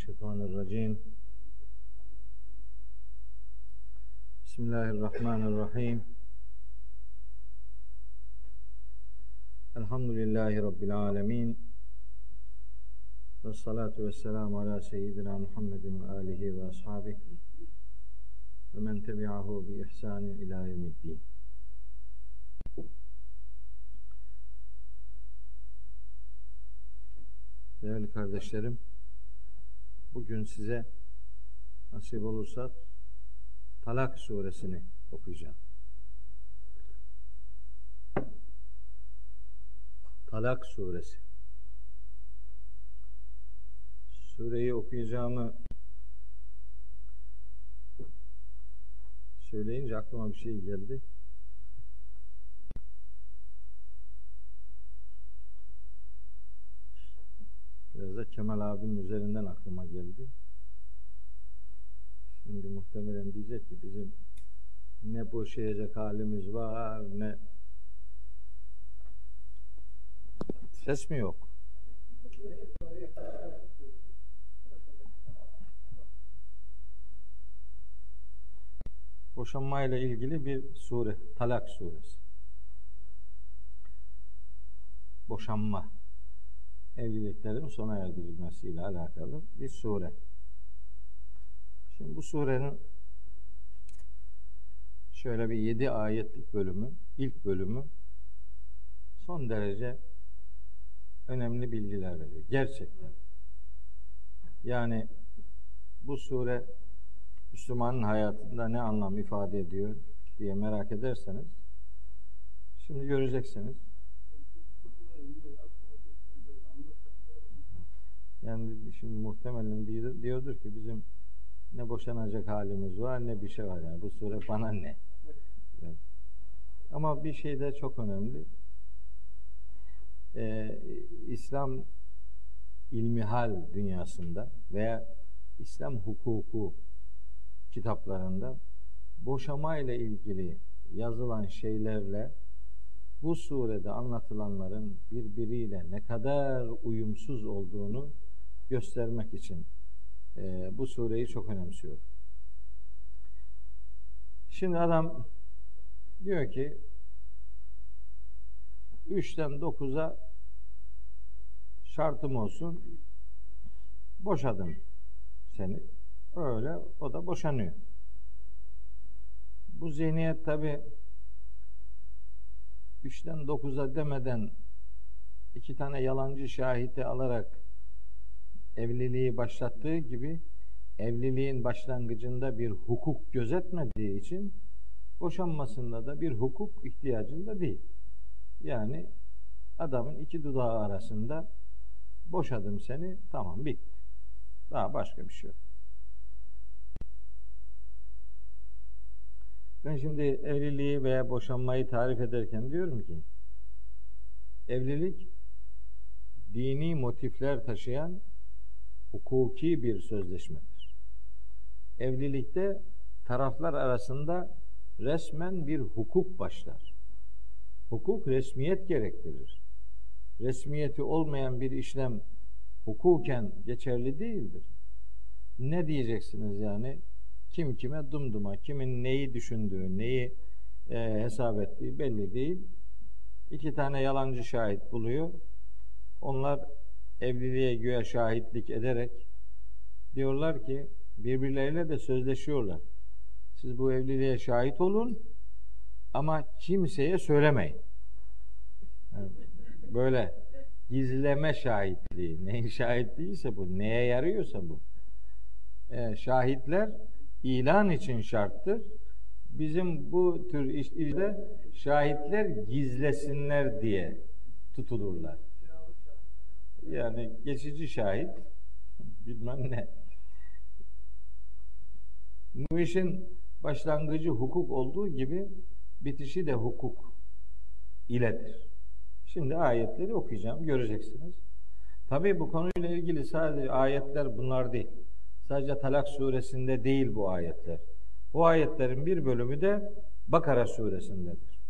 Mineşşeytanirracim. Bismillahirrahmanirrahim. Elhamdülillahi Rabbil alemin. Ve salatu ve selamu ala seyyidina Muhammedin ve alihi ve ashabihi ve men tebi'ahu bi ihsanin ila yevmiddin. Değerli kardeşlerim, bugün size nasip olursa Talak suresini okuyacağım. Talak suresi. Sureyi okuyacağımı söyleyince aklıma bir şey geldi. Da Kemal abinin üzerinden aklıma geldi. Şimdi muhtemelen diyecek ki bizim ne boşayacak halimiz var ne ses mi yok? Boşanmayla ilgili bir sure, Talak suresi. Boşanma evliliklerin sona erdirilmesiyle alakalı bir sure. Şimdi bu surenin şöyle bir yedi ayetlik bölümü, ilk bölümü son derece önemli bilgiler veriyor. Gerçekten. Yani bu sure Müslümanın hayatında ne anlam ifade ediyor diye merak ederseniz şimdi göreceksiniz. Yani şimdi muhtemelen diyordur ki bizim ne boşanacak halimiz var ne bir şey var yani bu sure bana ne? Evet. Ama bir şey de çok önemli. Ee, İslam ilmihal dünyasında veya İslam hukuku kitaplarında boşama ile ilgili yazılan şeylerle bu surede anlatılanların birbiriyle ne kadar uyumsuz olduğunu göstermek için e, bu sureyi çok önemsiyor. Şimdi adam diyor ki 3'ten 9'a şartım olsun boşadım seni. Öyle o da boşanıyor. Bu zihniyet tabi 3'ten 9'a demeden iki tane yalancı şahiti alarak evliliği başlattığı gibi evliliğin başlangıcında bir hukuk gözetmediği için boşanmasında da bir hukuk ihtiyacında değil. Yani adamın iki dudağı arasında boşadım seni tamam bitti. Daha başka bir şey yok. Ben şimdi evliliği veya boşanmayı tarif ederken diyorum ki evlilik dini motifler taşıyan hukuki bir sözleşmedir. Evlilikte taraflar arasında resmen bir hukuk başlar. Hukuk resmiyet gerektirir. Resmiyeti olmayan bir işlem hukuken geçerli değildir. Ne diyeceksiniz yani? Kim kime dumduma, kimin neyi düşündüğü, neyi e, hesap ettiği belli değil. İki tane yalancı şahit buluyor. Onlar evliliğe güya şahitlik ederek diyorlar ki birbirleriyle de sözleşiyorlar. Siz bu evliliğe şahit olun ama kimseye söylemeyin. böyle gizleme şahitliği. Neyin şahitliğiyse bu. Neye yarıyorsa bu. Ee, şahitler ilan için şarttır. Bizim bu tür işte şahitler gizlesinler diye tutulurlar. Yani geçici şahit bilmem ne. Bu işin başlangıcı hukuk olduğu gibi bitişi de hukuk iledir. Şimdi ayetleri okuyacağım, göreceksiniz. Tabii bu konuyla ilgili sadece ayetler bunlar değil. Sadece Talak suresinde değil bu ayetler. Bu ayetlerin bir bölümü de Bakara suresindedir.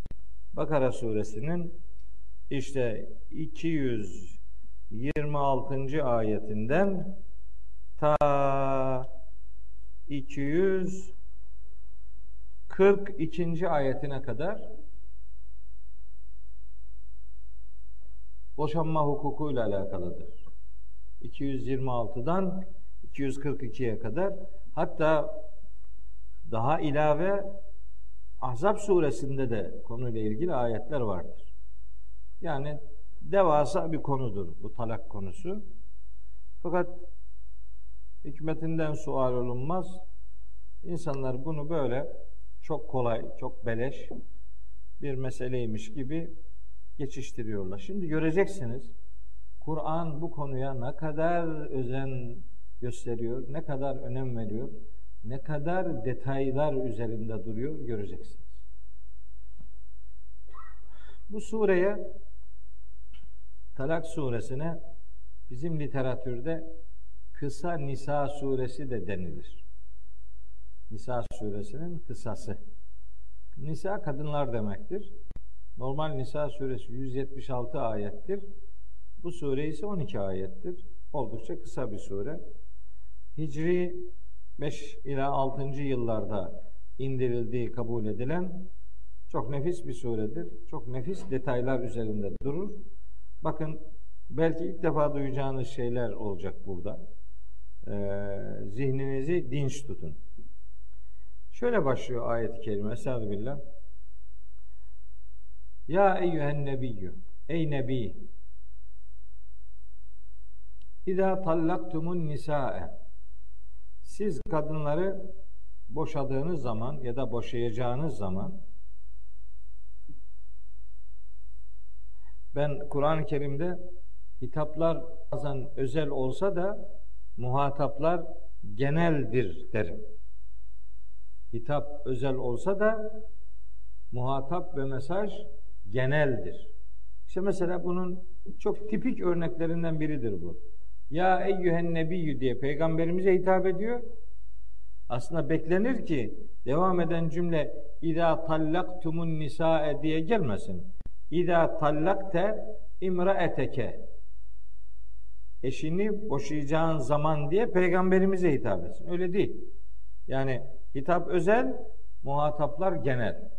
Bakara suresinin işte 200 26. ayetinden ta 242. ayetine kadar boşanma hukukuyla alakalıdır. 226'dan 242'ye kadar hatta daha ilave Ahzab suresinde de konuyla ilgili ayetler vardır. Yani devasa bir konudur bu talak konusu. Fakat hikmetinden sual olunmaz. İnsanlar bunu böyle çok kolay, çok beleş bir meseleymiş gibi geçiştiriyorlar. Şimdi göreceksiniz Kur'an bu konuya ne kadar özen gösteriyor, ne kadar önem veriyor, ne kadar detaylar üzerinde duruyor göreceksiniz. Bu sureye Talak suresine bizim literatürde kısa Nisa suresi de denilir. Nisa suresinin kısası. Nisa kadınlar demektir. Normal Nisa suresi 176 ayettir. Bu sure ise 12 ayettir. Oldukça kısa bir sure. Hicri 5 ila 6. yıllarda indirildiği kabul edilen çok nefis bir suredir. Çok nefis detaylar üzerinde durur. Bakın belki ilk defa duyacağınız şeyler olacak burada. Ee, zihninizi dinç tutun. Şöyle başlıyor ayet-i kerime. Estağfirullah. Ya eyyühen nebiyyü. Ey nebi. İza tallaktumun nisa'e. Siz kadınları boşadığınız zaman ya da boşayacağınız zaman ben Kur'an-ı Kerim'de hitaplar bazen özel olsa da muhataplar geneldir derim. Hitap özel olsa da muhatap ve mesaj geneldir. İşte mesela bunun çok tipik örneklerinden biridir bu. Ya eyyühen nebiyyü diye peygamberimize hitap ediyor. Aslında beklenir ki devam eden cümle İza tallaktumun nisae diye gelmesin. İza tallakte imraeteke eşini boşayacağın zaman diye peygamberimize hitap etsin. Öyle değil. Yani hitap özel, muhataplar genel.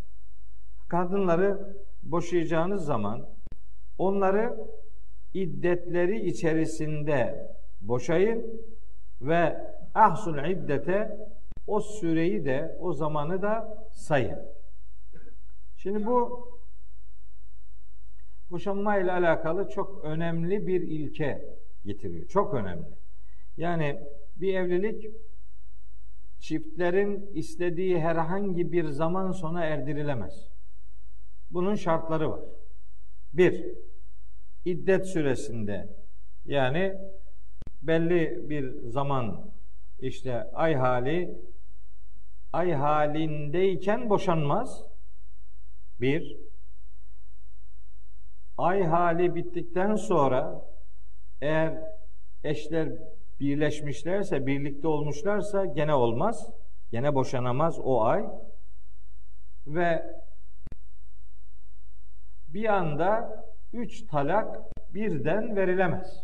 Kadınları boşayacağınız zaman onları iddetleri içerisinde boşayın ve ahsul iddete o süreyi de o zamanı da sayın. Şimdi bu boşanma ile alakalı çok önemli bir ilke getiriyor. Çok önemli. Yani bir evlilik çiftlerin istediği herhangi bir zaman sona erdirilemez. Bunun şartları var. Bir, iddet süresinde yani belli bir zaman işte ay hali ay halindeyken boşanmaz. Bir, ay hali bittikten sonra eğer eşler birleşmişlerse, birlikte olmuşlarsa gene olmaz. Gene boşanamaz o ay. Ve bir anda üç talak birden verilemez.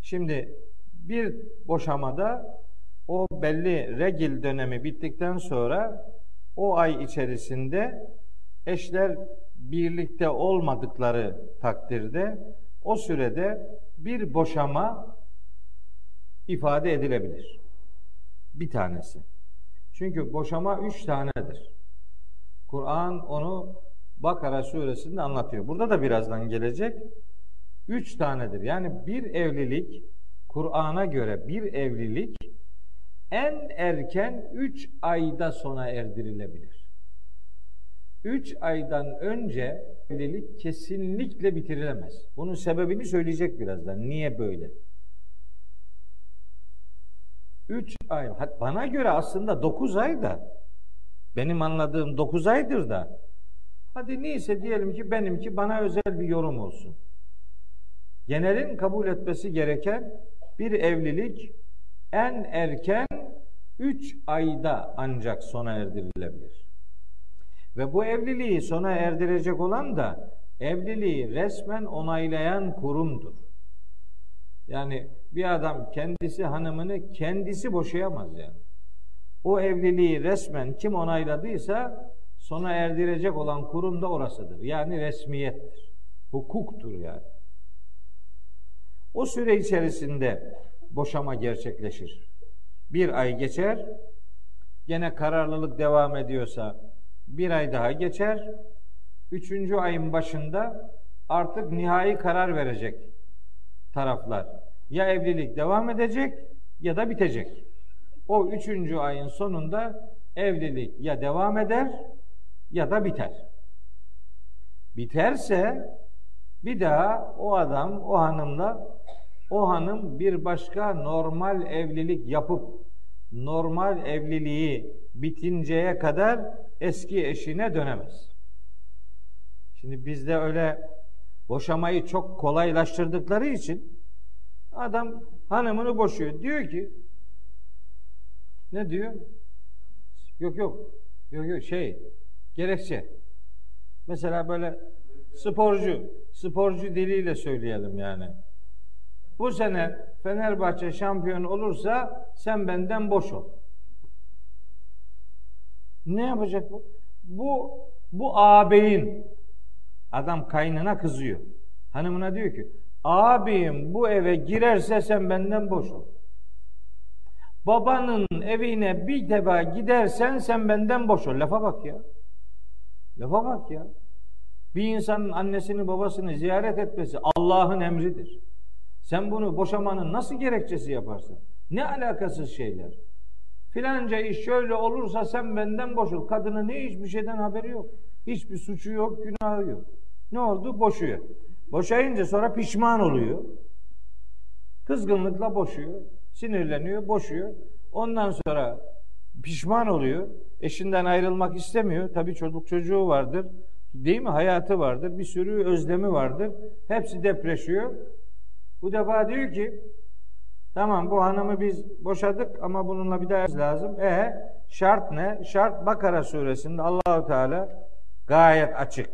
Şimdi bir boşamada o belli regil dönemi bittikten sonra o ay içerisinde eşler birlikte olmadıkları takdirde o sürede bir boşama ifade edilebilir. Bir tanesi. Çünkü boşama üç tanedir. Kur'an onu Bakara suresinde anlatıyor. Burada da birazdan gelecek. Üç tanedir. Yani bir evlilik Kur'an'a göre bir evlilik en erken üç ayda sona erdirilebilir. Üç aydan önce evlilik kesinlikle bitirilemez. Bunun sebebini söyleyecek birazdan. Niye böyle? Üç ay, bana göre aslında dokuz ay da, benim anladığım dokuz aydır da, hadi neyse diyelim ki benimki bana özel bir yorum olsun. Genelin kabul etmesi gereken bir evlilik en erken üç ayda ancak sona erdirilebilir. Ve bu evliliği sona erdirecek olan da evliliği resmen onaylayan kurumdur. Yani bir adam kendisi hanımını kendisi boşayamaz yani. O evliliği resmen kim onayladıysa sona erdirecek olan kurum da orasıdır. Yani resmiyettir. Hukuktur yani. O süre içerisinde boşama gerçekleşir. Bir ay geçer, gene kararlılık devam ediyorsa bir ay daha geçer. Üçüncü ayın başında artık nihai karar verecek taraflar. Ya evlilik devam edecek ya da bitecek. O üçüncü ayın sonunda evlilik ya devam eder ya da biter. Biterse bir daha o adam, o hanımla o hanım bir başka normal evlilik yapıp normal evliliği bitinceye kadar eski eşine dönemez. Şimdi bizde öyle boşamayı çok kolaylaştırdıkları için adam hanımını boşuyor. Diyor ki ne diyor? Yok yok. Yok yok şey gerekçe. Mesela böyle sporcu, sporcu diliyle söyleyelim yani. Bu sene Fenerbahçe şampiyon olursa sen benden boş ol. Ne yapacak bu? Bu bu ağabeyin adam kaynına kızıyor. Hanımına diyor ki ağabeyim bu eve girerse sen benden boş ol. Babanın evine bir defa gidersen sen benden boş ol. Lafa bak ya. Lafa bak ya. Bir insanın annesini babasını ziyaret etmesi Allah'ın emridir. Sen bunu boşamanın nasıl gerekçesi yaparsın? Ne alakasız şeyler. Filanca iş şöyle olursa sen benden boşul. Kadının ne hiçbir şeyden haberi yok. Hiçbir suçu yok, günahı yok. Ne oldu? Boşuyor. Boşayınca sonra pişman oluyor. Kızgınlıkla boşuyor. Sinirleniyor, boşuyor. Ondan sonra pişman oluyor. Eşinden ayrılmak istemiyor. Tabii çocuk çocuğu vardır. Değil mi? Hayatı vardır. Bir sürü özlemi vardır. Hepsi depreşiyor. Bu defa diyor ki tamam bu hanımı biz boşadık ama bununla bir daha lazım. E şart ne? Şart Bakara suresinde Allahu Teala gayet açık.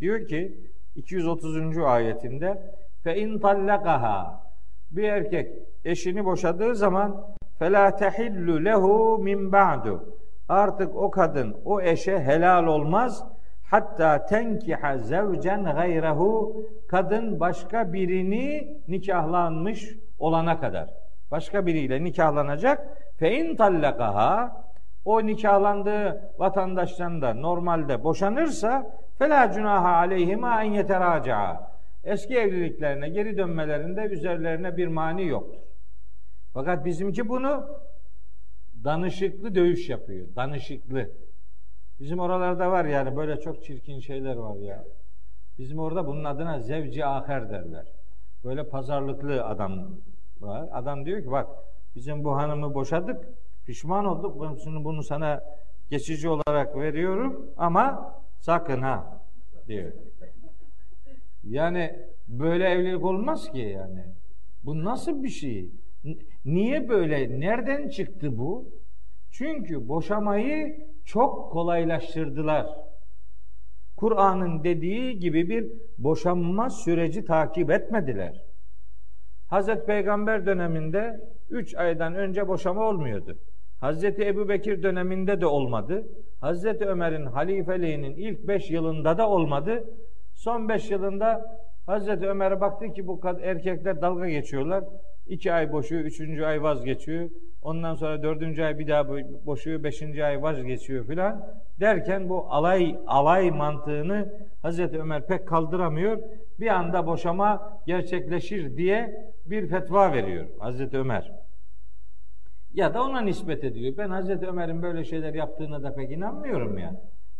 Diyor ki 230. ayetinde fe in tallaqaha bir erkek eşini boşadığı zaman fela tehillu lehu min ba'du artık o kadın o eşe helal olmaz hatta tenkiha zevcen gayrehu kadın başka birini nikahlanmış olana kadar başka biriyle nikahlanacak fe in tallaqaha o nikahlandığı vatandaştan da normalde boşanırsa fela cunaha aleyhima en yeteraca'a eski evliliklerine geri dönmelerinde üzerlerine bir mani yoktur. Fakat bizimki bunu danışıklı dövüş yapıyor. Danışıklı. Bizim oralarda var yani böyle çok çirkin şeyler var ya. Bizim orada bunun adına zevci aher derler. Böyle pazarlıklı adam var. Adam diyor ki bak bizim bu hanımı boşadık. Pişman olduk. Ben bunu, bunu sana geçici olarak veriyorum ama sakın ha diyor. Yani böyle evlilik olmaz ki yani. Bu nasıl bir şey? Niye böyle? Nereden çıktı bu? Çünkü boşamayı çok kolaylaştırdılar. Kur'an'ın dediği gibi bir boşanma süreci takip etmediler. Hazreti Peygamber döneminde 3 aydan önce boşama olmuyordu. Hazreti Ebu Bekir döneminde de olmadı. Hazreti Ömer'in halifeliğinin ilk 5 yılında da olmadı. Son 5 yılında Hazreti Ömer'e baktı ki bu erkekler dalga geçiyorlar. 2 ay boşuyor, 3. ay vazgeçiyor. Ondan sonra dördüncü ay bir daha boşuyor, beşinci ay vazgeçiyor filan. Derken bu alay alay mantığını Hazreti Ömer pek kaldıramıyor. Bir anda boşama gerçekleşir diye bir fetva veriyor Hazreti Ömer. Ya da ona nispet ediyor. Ben Hazreti Ömer'in böyle şeyler yaptığına da pek inanmıyorum ya.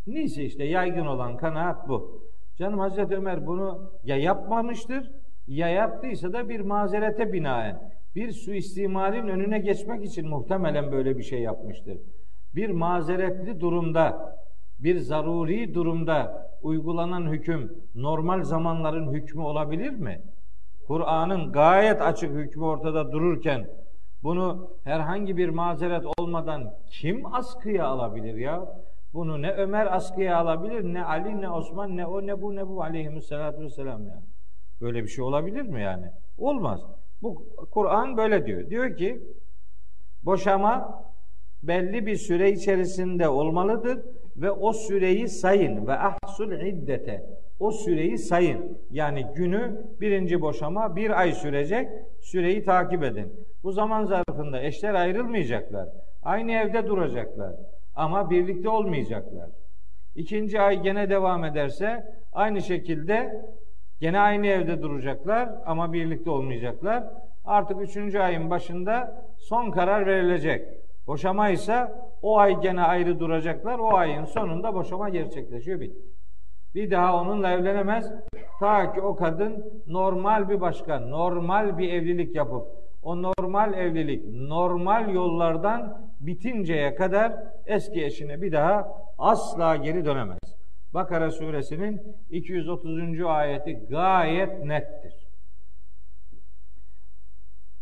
Neyse işte yaygın olan kanaat bu. Canım Hazreti Ömer bunu ya yapmamıştır ya yaptıysa da bir mazerete binaen bir suistimalin önüne geçmek için muhtemelen böyle bir şey yapmıştır. Bir mazeretli durumda, bir zaruri durumda uygulanan hüküm normal zamanların hükmü olabilir mi? Kur'an'ın gayet açık hükmü ortada dururken bunu herhangi bir mazeret olmadan kim askıya alabilir ya? Bunu ne Ömer askıya alabilir, ne Ali, ne Osman, ne o, ne bu, ne bu aleyhissalatu vesselam yani. Böyle bir şey olabilir mi yani? Olmaz. Bu Kur'an böyle diyor. Diyor ki boşama belli bir süre içerisinde olmalıdır ve o süreyi sayın ve ahsul iddete o süreyi sayın. Yani günü birinci boşama bir ay sürecek süreyi takip edin. Bu zaman zarfında eşler ayrılmayacaklar. Aynı evde duracaklar. Ama birlikte olmayacaklar. İkinci ay gene devam ederse aynı şekilde gene aynı evde duracaklar ama birlikte olmayacaklar. Artık üçüncü ayın başında son karar verilecek. Boşama ise o ay gene ayrı duracaklar. O ayın sonunda boşama gerçekleşiyor bitti. Bir daha onunla evlenemez. Ta ki o kadın normal bir başka, normal bir evlilik yapıp o normal evlilik normal yollardan bitinceye kadar eski eşine bir daha asla geri dönemez. Bakara suresinin 230. ayeti gayet nettir.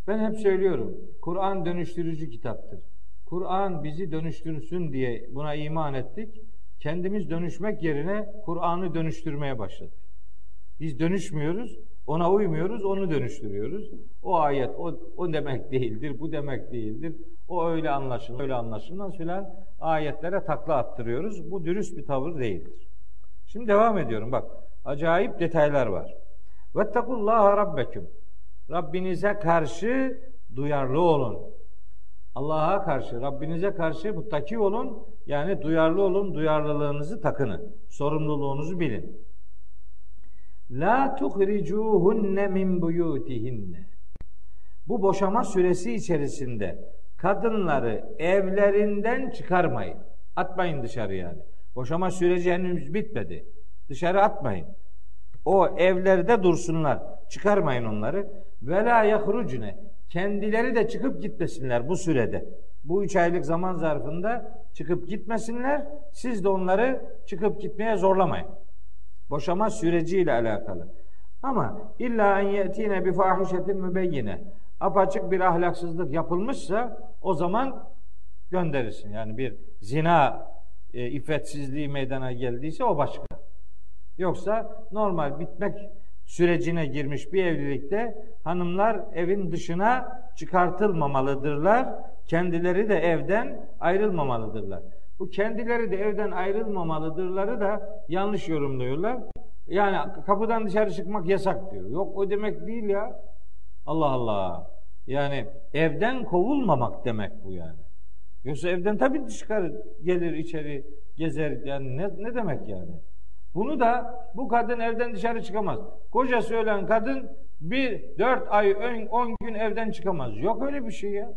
Ben hep söylüyorum. Kur'an dönüştürücü kitaptır. Kur'an bizi dönüştürsün diye buna iman ettik. Kendimiz dönüşmek yerine Kur'an'ı dönüştürmeye başladık. Biz dönüşmüyoruz, ona uymuyoruz, onu dönüştürüyoruz. O ayet o, o demek değildir, bu demek değildir. O öyle anlaşılır, öyle anlaşılmaz filan ayetlere takla attırıyoruz. Bu dürüst bir tavır değildir. Şimdi devam ediyorum bak. Acayip detaylar var. Vettekullaha rabbeküm. Rabbinize karşı duyarlı olun. Allah'a karşı, Rabbinize karşı muttaki olun. Yani duyarlı olun, duyarlılığınızı takının. Sorumluluğunuzu bilin. La tuhricuhunne min buyutihinne. Bu boşama süresi içerisinde kadınları evlerinden çıkarmayın. Atmayın dışarı yani. Boşama süreci henüz bitmedi. Dışarı atmayın. O evlerde dursunlar. Çıkarmayın onları. Ve la yahrucne. Kendileri de çıkıp gitmesinler bu sürede. Bu üç aylık zaman zarfında çıkıp gitmesinler. Siz de onları çıkıp gitmeye zorlamayın. Boşama süreciyle alakalı. Ama illa en yetine bi fahişetin mübeyyine. Apaçık bir ahlaksızlık yapılmışsa o zaman gönderirsin. Yani bir zina e, iffetsizliği meydana geldiyse o başka. Yoksa normal bitmek sürecine girmiş bir evlilikte hanımlar evin dışına çıkartılmamalıdırlar. Kendileri de evden ayrılmamalıdırlar. Bu kendileri de evden ayrılmamalıdırları da yanlış yorumluyorlar. Yani kapıdan dışarı çıkmak yasak diyor. Yok o demek değil ya. Allah Allah. Yani evden kovulmamak demek bu yani. Yoksa evden tabii çıkar, gelir içeri, gezer. Yani ne, ne demek yani? Bunu da bu kadın evden dışarı çıkamaz. Kocası ölen kadın bir dört ay on gün evden çıkamaz. Yok öyle bir şey ya.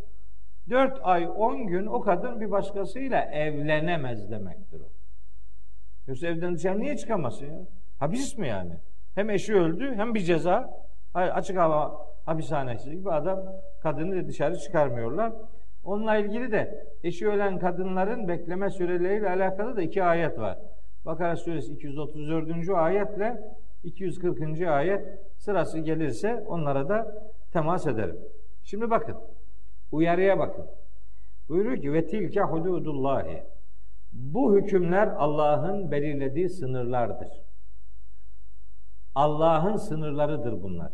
Dört ay on gün o kadın bir başkasıyla evlenemez demektir o. Yoksa evden dışarı niye çıkamasın ya? Hapis mi yani? Hem eşi öldü hem bir ceza. Açık hava hapishanesi gibi adam kadını dışarı çıkarmıyorlar. Onunla ilgili de eşi ölen kadınların bekleme süreleriyle alakalı da iki ayet var. Bakara suresi 234. ayetle 240. ayet sırası gelirse onlara da temas ederim. Şimdi bakın. Uyarıya bakın. Buyuruyor ki ve tilke hududullahi. Bu hükümler Allah'ın belirlediği sınırlardır. Allah'ın sınırlarıdır bunlar.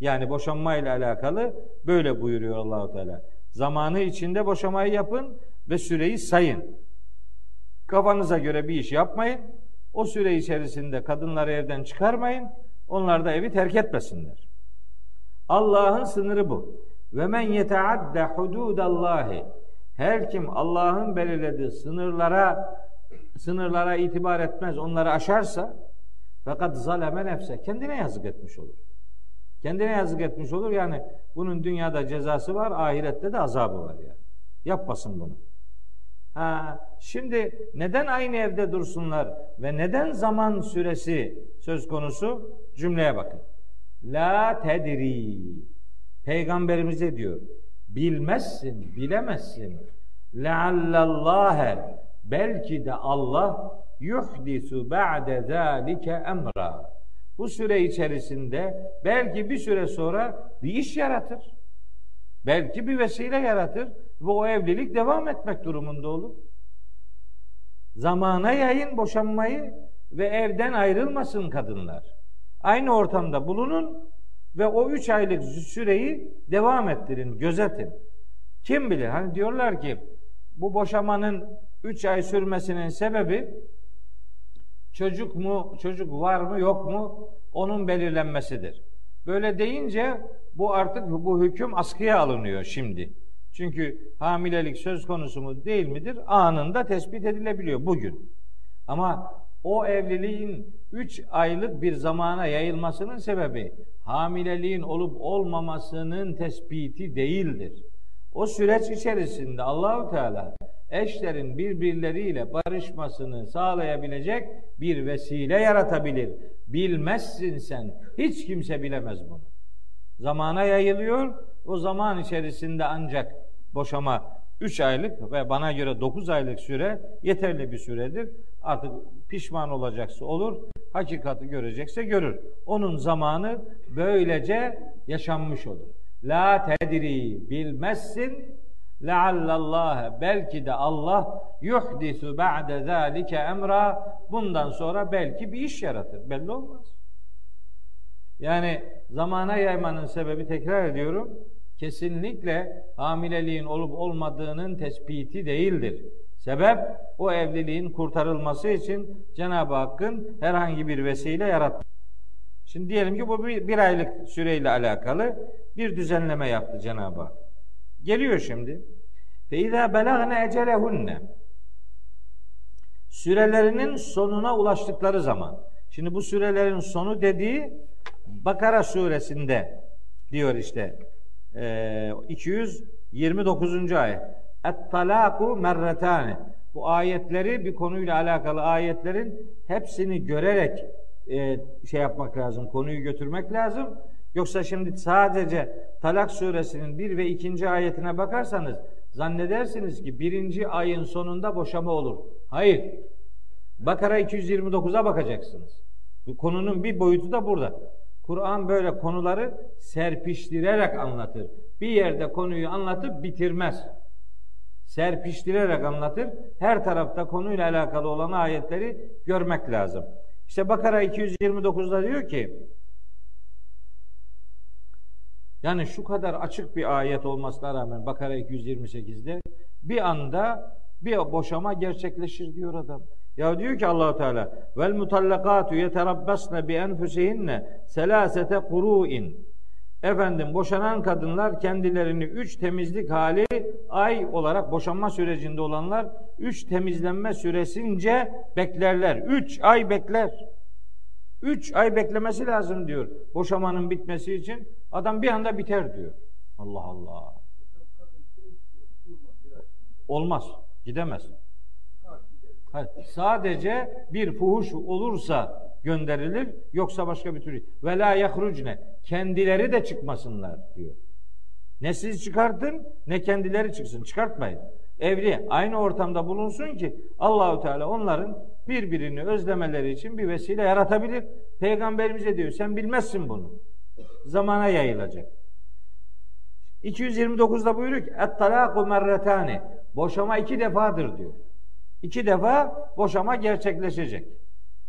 Yani boşanma ile alakalı böyle buyuruyor Allahu Teala. Zamanı içinde boşamayı yapın ve süreyi sayın. Kafanıza göre bir iş yapmayın. O süre içerisinde kadınları evden çıkarmayın. Onlar da evi terk etmesinler. Allah'ın sınırı bu. Ve men yeteadde hududallahi. Her kim Allah'ın belirlediği sınırlara sınırlara itibar etmez, onları aşarsa fakat zaleme nefse kendine yazık etmiş olur. Kendine yazık etmiş olur. Yani bunun dünyada cezası var, ahirette de azabı var yani. Yapmasın bunu. Ha, şimdi neden aynı evde dursunlar ve neden zaman süresi söz konusu? Cümleye bakın. La tedri. Peygamberimize diyor. Bilmezsin, bilemezsin. Leallallâhe. Belki de Allah yuhdisu ba'de zâlike emra. Bu süre içerisinde belki bir süre sonra bir iş yaratır. Belki bir vesile yaratır ve o evlilik devam etmek durumunda olur. Zamana yayın boşanmayı ve evden ayrılmasın kadınlar. Aynı ortamda bulunun Ve o üç aylık süreyi devam ettirin, gözetin. Kim bilir? Hani diyorlar ki bu boşamanın üç ay sürmesinin sebebi çocuk mu, çocuk var mı yok mu onun belirlenmesidir. Böyle deyince bu artık bu hüküm askıya alınıyor şimdi. Çünkü hamilelik söz konusu mu değil midir? Anında tespit edilebiliyor bugün. Ama o evliliğin 3 aylık bir zamana yayılmasının sebebi hamileliğin olup olmamasının tespiti değildir. O süreç içerisinde Allahu Teala eşlerin birbirleriyle barışmasını sağlayabilecek bir vesile yaratabilir. Bilmezsin sen. Hiç kimse bilemez bunu. Zamana yayılıyor. O zaman içerisinde ancak boşama 3 aylık ve bana göre 9 aylık süre yeterli bir süredir. Artık pişman olacaksa olur, hakikati görecekse görür. Onun zamanı böylece yaşanmış olur. La tedri bilmezsin leallallâhe belki de Allah yuhdisu ba'de zâlike emra bundan sonra belki bir iş yaratır. Belli olmaz. Yani zamana yaymanın sebebi tekrar ediyorum kesinlikle hamileliğin olup olmadığının tespiti değildir. Sebep o evliliğin kurtarılması için Cenab-ı Hakk'ın herhangi bir vesile yaratması. Şimdi diyelim ki bu bir, bir aylık süreyle alakalı bir düzenleme yaptı Cenab-ı Hak. Geliyor şimdi. فَاِذَا بَلَغْنَ اَجَلَهُنَّ Sürelerinin sonuna ulaştıkları zaman. Şimdi bu sürelerin sonu dediği Bakara suresinde diyor işte 229. ayet. Et-talaku merretane. Bu ayetleri bir konuyla alakalı ayetlerin hepsini görerek e, şey yapmak lazım, konuyu götürmek lazım. Yoksa şimdi sadece Talak suresinin bir ve ikinci ayetine bakarsanız zannedersiniz ki birinci ayın sonunda boşama olur. Hayır. Bakara 229'a bakacaksınız. Bu konunun bir boyutu da burada. Kur'an böyle konuları serpiştirerek anlatır. Bir yerde konuyu anlatıp bitirmez. Serpiştirerek anlatır. Her tarafta konuyla alakalı olan ayetleri görmek lazım. İşte Bakara 229'da diyor ki yani şu kadar açık bir ayet olmasına rağmen Bakara 228'de bir anda bir boşama gerçekleşir diyor adam. Ya diyor ki Allahu Teala vel mutallakatu yeterabbasne bi enfusihinne selasete kuru'in. Efendim boşanan kadınlar kendilerini üç temizlik hali ay olarak boşanma sürecinde olanlar üç temizlenme süresince beklerler. Üç ay bekler. Üç ay beklemesi lazım diyor boşamanın bitmesi için. Adam bir anda biter diyor. Allah Allah. Olmaz. Gidemez. Hayır, sadece bir fuhuş olursa gönderilir yoksa başka bir türlü. Ve la yahrucne kendileri de çıkmasınlar diyor. Ne siz çıkartın ne kendileri çıksın. Çıkartmayın. Evli aynı ortamda bulunsun ki Allahu Teala onların birbirini özlemeleri için bir vesile yaratabilir. Peygamberimize diyor sen bilmezsin bunu. Zamana yayılacak. 229'da buyuruyor ki et-talaku merretani. Boşama iki defadır diyor. İki defa boşama gerçekleşecek.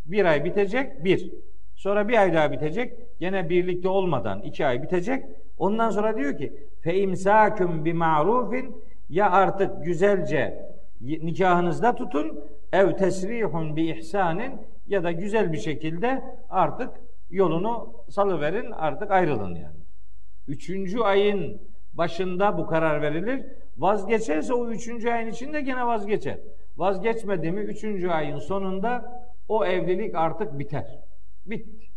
Bir ay bitecek, bir. Sonra bir ay daha bitecek. Gene birlikte olmadan iki ay bitecek. Ondan sonra diyor ki fe imsaküm bi ma'rufin ya artık güzelce nikahınızda tutun ev tesrihun bi ihsanin ya da güzel bir şekilde artık yolunu salıverin artık ayrılın yani. Üçüncü ayın başında bu karar verilir. Vazgeçerse o üçüncü ayın içinde gene vazgeçer. Vazgeçmedi mi üçüncü ayın sonunda o evlilik artık biter. Bitti.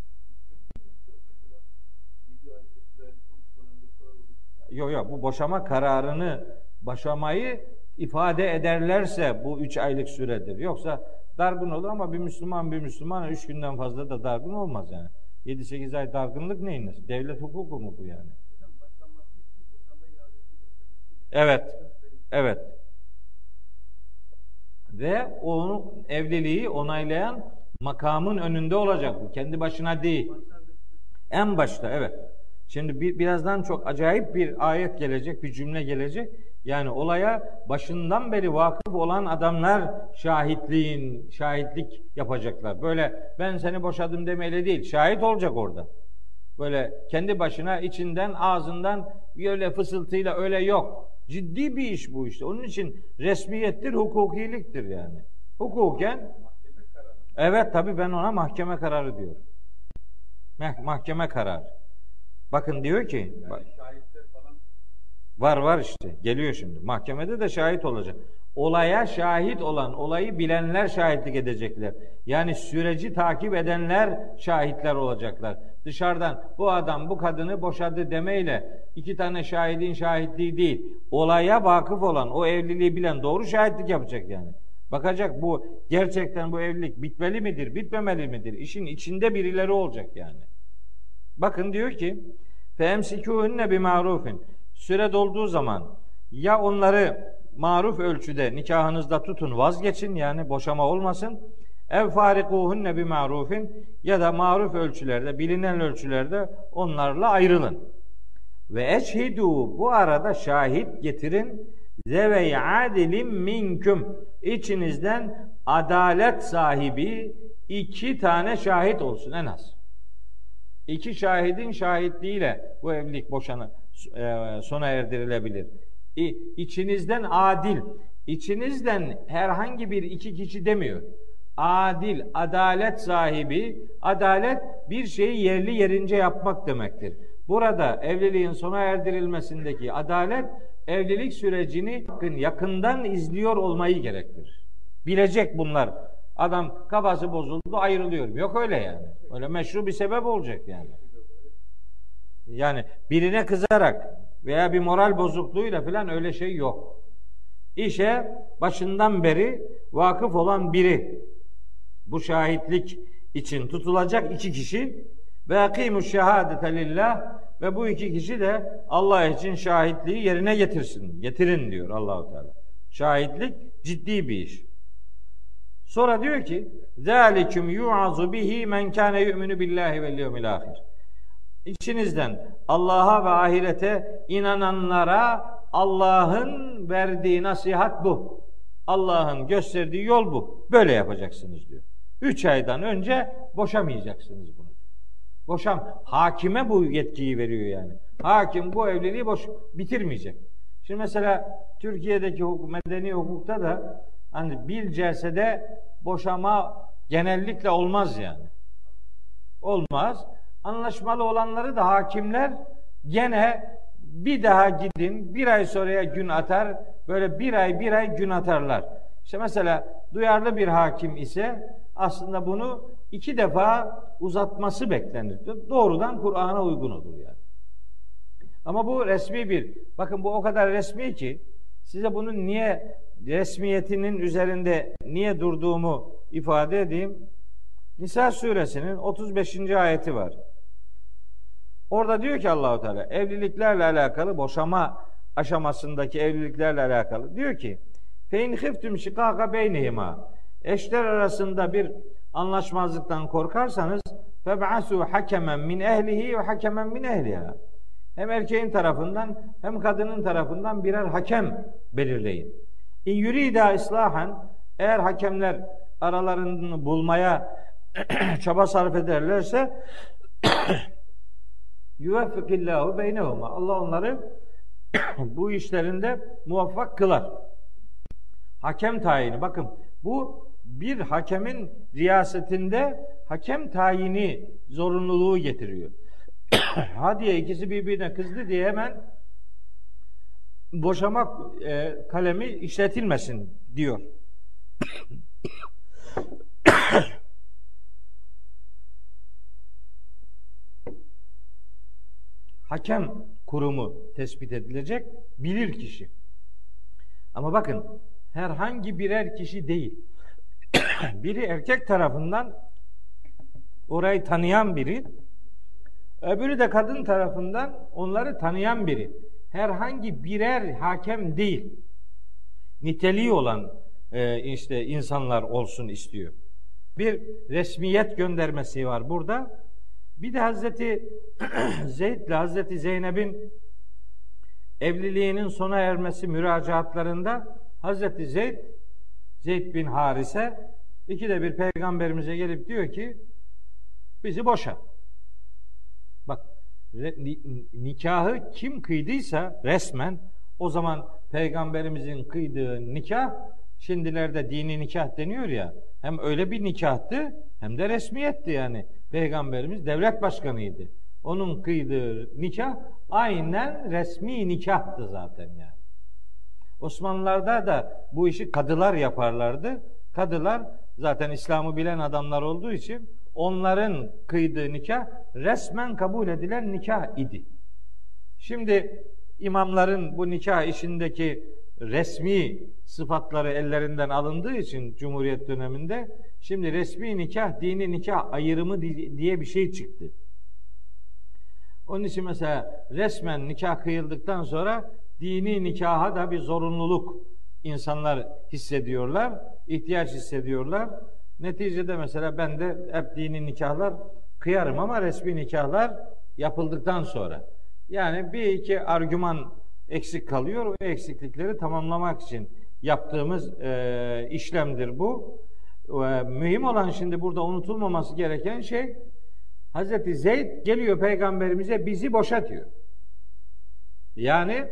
Yok yok bu boşama kararını boşamayı ifade ederlerse bu üç aylık süredir. Yoksa dargın olur ama bir Müslüman bir Müslüman üç günden fazla da dargın olmaz yani. 7-8 ay dargınlık neyin nesi? Devlet hukuku mu bu yani? Evet. Evet. Ve onu evliliği onaylayan makamın önünde olacak bu. Kendi başına değil. En başta evet. Şimdi bir, birazdan çok acayip bir ayet gelecek, bir cümle gelecek. Yani olaya başından beri vakıf olan adamlar şahitliğin, şahitlik yapacaklar. Böyle ben seni boşadım demeyle değil, şahit olacak orada. Böyle kendi başına içinden ağzından böyle fısıltıyla öyle yok. Ciddi bir iş bu işte. Onun için resmiyettir, hukukiliktir yani. Hukuken Evet tabi ben ona mahkeme kararı diyorum. Mahkeme kararı. Bakın diyor ki bak, var var işte geliyor şimdi. Mahkemede de şahit olacak. Olaya şahit olan, olayı bilenler şahitlik edecekler. Yani süreci takip edenler şahitler olacaklar. Dışarıdan bu adam bu kadını boşadı demeyle iki tane şahidin şahitliği değil. Olaya vakıf olan, o evliliği bilen doğru şahitlik yapacak yani. Bakacak bu gerçekten bu evlilik bitmeli midir, bitmemeli midir? İşin içinde birileri olacak yani. Bakın diyor ki bi marufin. Süre dolduğu zaman ya onları maruf ölçüde nikahınızda tutun vazgeçin yani boşama olmasın. Ev farikuhunne bi marufin ya da maruf ölçülerde bilinen ölçülerde onlarla ayrılın. Ve eşhidu bu arada şahit getirin Zeve adilim minküm içinizden adalet sahibi iki tane şahit olsun en az. İki şahidin şahitliğiyle bu evlilik boşanı e, sona erdirilebilir. İçinizden adil, içinizden herhangi bir iki kişi demiyor. Adil, adalet sahibi, adalet bir şeyi yerli yerince yapmak demektir. Burada evliliğin sona erdirilmesindeki adalet evlilik sürecini yakından izliyor olmayı gerektirir. Bilecek bunlar. Adam kafası bozuldu ayrılıyor. Yok öyle yani. Öyle meşru bir sebep olacak yani. Yani birine kızarak veya bir moral bozukluğuyla falan öyle şey yok. İşe başından beri vakıf olan biri bu şahitlik için tutulacak iki kişi ve akimu şehadete lillah ve bu iki kişi de Allah için şahitliği yerine getirsin. Getirin diyor Allahu Teala. Şahitlik ciddi bir iş. Sonra diyor ki: "Zalikum yu'azu bihi men kana yu'minu billahi vel yevmil ahir." İçinizden Allah'a ve ahirete inananlara Allah'ın verdiği nasihat bu. Allah'ın gösterdiği yol bu. Böyle yapacaksınız diyor. Üç aydan önce boşamayacaksınız bunu. Boşam. Hakime bu yetkiyi veriyor yani. Hakim bu evliliği boş bitirmeyecek. Şimdi mesela Türkiye'deki hukuk, medeni hukukta da hani bir celsede boşama genellikle olmaz yani. Olmaz. Anlaşmalı olanları da hakimler gene bir daha gidin, bir ay sonraya gün atar, böyle bir ay bir ay gün atarlar. İşte mesela duyarlı bir hakim ise aslında bunu iki defa uzatması beklenir. Doğrudan Kur'an'a uygun olur yani. Ama bu resmi bir, bakın bu o kadar resmi ki size bunun niye resmiyetinin üzerinde niye durduğumu ifade edeyim. Nisa suresinin 35. ayeti var. Orada diyor ki Allahu Teala evliliklerle alakalı boşama aşamasındaki evliliklerle alakalı diyor ki fe in khiftum şikaka beynihima eşler arasında bir anlaşmazlıktan korkarsanız feb'asu hakemen min ehlihi ve hakemen min ehliha. Hem erkeğin tarafından hem kadının tarafından birer hakem belirleyin. İn yurida islahan eğer hakemler aralarını bulmaya çaba sarf ederlerse yuveffikillahu beynehuma. Allah onları bu işlerinde muvaffak kılar. Hakem tayini bakın bu bir hakemin riyasetinde hakem tayini zorunluluğu getiriyor. Hadiye ikisi birbirine kızdı diye hemen boşamak e, kalemi işletilmesin diyor. hakem kurumu tespit edilecek bilir kişi. Ama bakın herhangi birer kişi değil. biri erkek tarafından orayı tanıyan biri, öbürü de kadın tarafından onları tanıyan biri. Herhangi birer hakem değil. Niteliği olan e, işte insanlar olsun istiyor. Bir resmiyet göndermesi var burada. Bir de Hazreti Zeyd ile Hazreti Zeynep'in evliliğinin sona ermesi müracaatlarında Hazreti Zeyd Zeyd bin Harise iki de bir peygamberimize gelip diyor ki bizi boşa. Bak nikahı kim kıydıysa resmen o zaman peygamberimizin kıydığı nikah şimdilerde dini nikah deniyor ya hem öyle bir nikahtı hem de resmiyetti yani. Peygamberimiz devlet başkanıydı. Onun kıydığı nikah aynen resmi nikahtı zaten yani. Osmanlılarda da bu işi kadılar yaparlardı. Kadılar zaten İslam'ı bilen adamlar olduğu için onların kıydığı nikah resmen kabul edilen nikah idi. Şimdi imamların bu nikah işindeki resmi sıfatları ellerinden alındığı için Cumhuriyet döneminde şimdi resmi nikah, dini nikah ayrımı diye bir şey çıktı. Onun için mesela resmen nikah kıyıldıktan sonra dini nikaha da bir zorunluluk insanlar hissediyorlar, ihtiyaç hissediyorlar. Neticede mesela ben de hep dini nikahlar kıyarım ama resmi nikahlar yapıldıktan sonra. Yani bir iki argüman eksik kalıyor. O eksiklikleri tamamlamak için yaptığımız e, işlemdir bu. E, mühim olan şimdi burada unutulmaması gereken şey Hazreti Zeyd geliyor peygamberimize bizi boşatıyor. Yani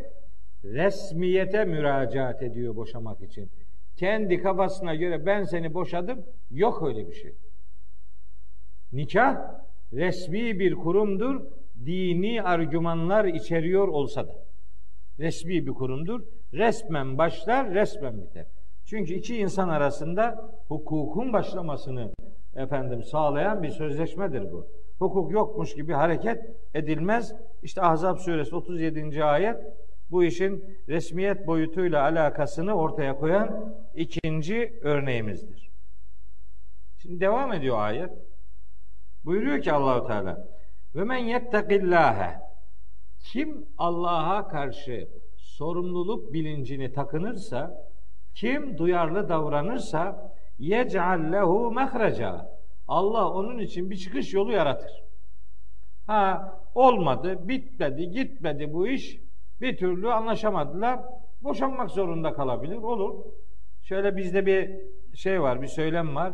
resmiyete müracaat ediyor boşamak için. Kendi kafasına göre ben seni boşadım. Yok öyle bir şey. Nikah resmi bir kurumdur. Dini argümanlar içeriyor olsa da. Resmi bir kurumdur. Resmen başlar, resmen biter. Çünkü iki insan arasında hukukun başlamasını efendim sağlayan bir sözleşmedir bu. Hukuk yokmuş gibi hareket edilmez. İşte Ahzab suresi 37. ayet bu işin resmiyet boyutuyla alakasını ortaya koyan ikinci örneğimizdir. Şimdi devam ediyor ayet. Buyuruyor ki Allahu Teala ve men yettekillâhe kim Allah'a karşı sorumluluk bilincini takınırsa, kim duyarlı davranırsa yec'al lehu mehreca. Allah onun için bir çıkış yolu yaratır. Ha olmadı, bitmedi, gitmedi bu iş. Bir türlü anlaşamadılar. Boşanmak zorunda kalabilir. Olur. Şöyle bizde bir şey var, bir söylem var.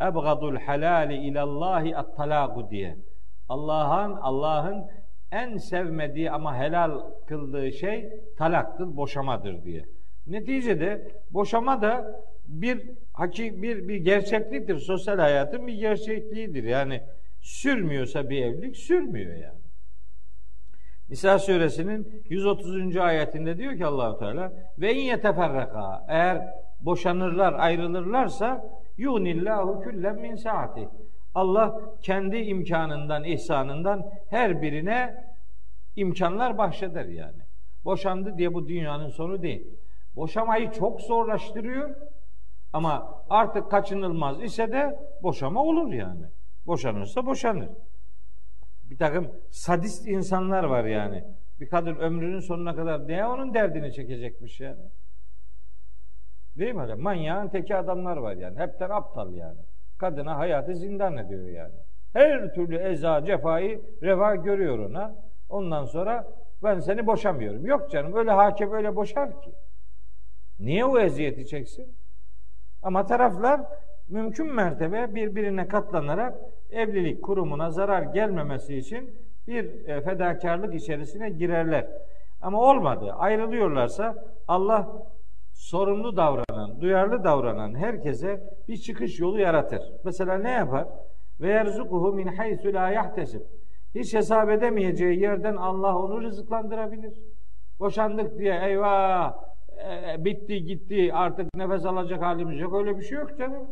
Ebgadul halali ilallahi at-talagu diye. Allah'ın Allah'ın en sevmediği ama helal kıldığı şey talaktır, boşamadır diye. Neticede boşama da bir haki bir bir gerçekliktir. Sosyal hayatın bir gerçekliğidir. Yani sürmüyorsa bir evlilik sürmüyor yani. Nisa suresinin 130. ayetinde diyor ki Allahu Teala ve in yeteferraka eğer boşanırlar, ayrılırlarsa yunillahu küllen min saati. Allah kendi imkanından, ihsanından her birine imkanlar bahşeder yani. Boşandı diye bu dünyanın sonu değil. Boşamayı çok zorlaştırıyor ama artık kaçınılmaz ise de boşama olur yani. Boşanırsa boşanır. Bir takım sadist insanlar var yani. Bir kadın ömrünün sonuna kadar ne onun derdini çekecekmiş yani. Değil mi öyle? Manyağın teki adamlar var yani. Hepten aptal yani. Kadına hayatı zindan ediyor yani. Her türlü eza, cefayı reva görüyor ona. Ondan sonra ben seni boşamıyorum. Yok canım öyle hakem öyle boşar ki. Niye o eziyeti çeksin? Ama taraflar mümkün mertebe birbirine katlanarak evlilik kurumuna zarar gelmemesi için bir e, fedakarlık içerisine girerler. Ama olmadı. Ayrılıyorlarsa Allah sorumlu davranan, duyarlı davranan herkese bir çıkış yolu yaratır. Mesela ne yapar? Ve yerzukuhu min haythu la yahtesib. Hiç hesap edemeyeceği yerden Allah onu rızıklandırabilir. Boşandık diye eyvah e, bitti gitti artık nefes alacak halimiz yok. Öyle bir şey yok canım.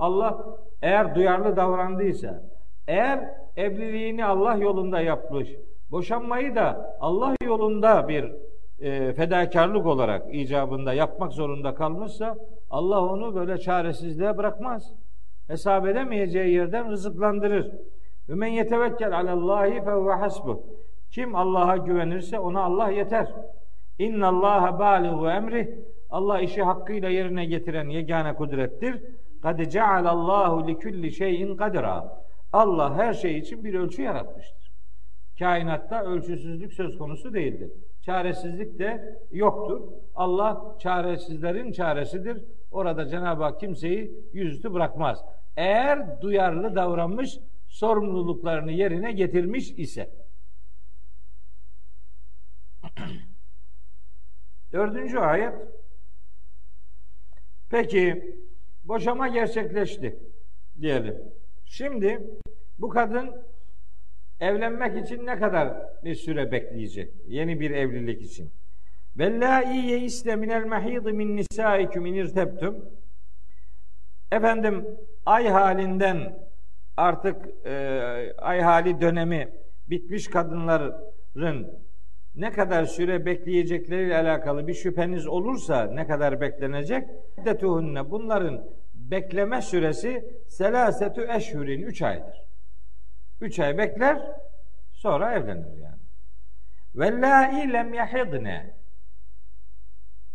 Allah eğer duyarlı davrandıysa, eğer evliliğini Allah yolunda yapmış, boşanmayı da Allah yolunda bir e, fedakarlık olarak icabında yapmak zorunda kalmışsa Allah onu böyle çaresizliğe bırakmaz. Hesap edemeyeceği yerden rızıklandırır. Ve men yetevekkel alallahi fe hasbuh. Kim Allah'a güvenirse ona Allah yeter. İnna Allaha baligu emri. Allah işi hakkıyla yerine getiren yegane kudrettir. Kad cealallahu li kulli şeyin kadira. Allah her şey için bir ölçü yaratmıştır. Kainatta ölçüsüzlük söz konusu değildir. Çaresizlik de yoktur. Allah çaresizlerin çaresidir. Orada Cenab-ı Hak kimseyi yüzüstü bırakmaz. Eğer duyarlı davranmış, sorumluluklarını yerine getirmiş ise. Dördüncü ayet. Peki boşama gerçekleşti diyelim. Şimdi bu kadın evlenmek için ne kadar bir süre bekleyecek? Yeni bir evlilik için. Vellâi yeiste minel mehîdı min nisâiküm in irtebtüm. Efendim ay halinden artık e, ay hali dönemi bitmiş kadınların ne kadar süre bekleyecekleriyle alakalı bir şüpheniz olursa ne kadar beklenecek? Detuhunne bunların bekleme süresi selasetü eşhurin 3 aydır. 3 ay bekler sonra evlenir yani. Vellâi lem yahidne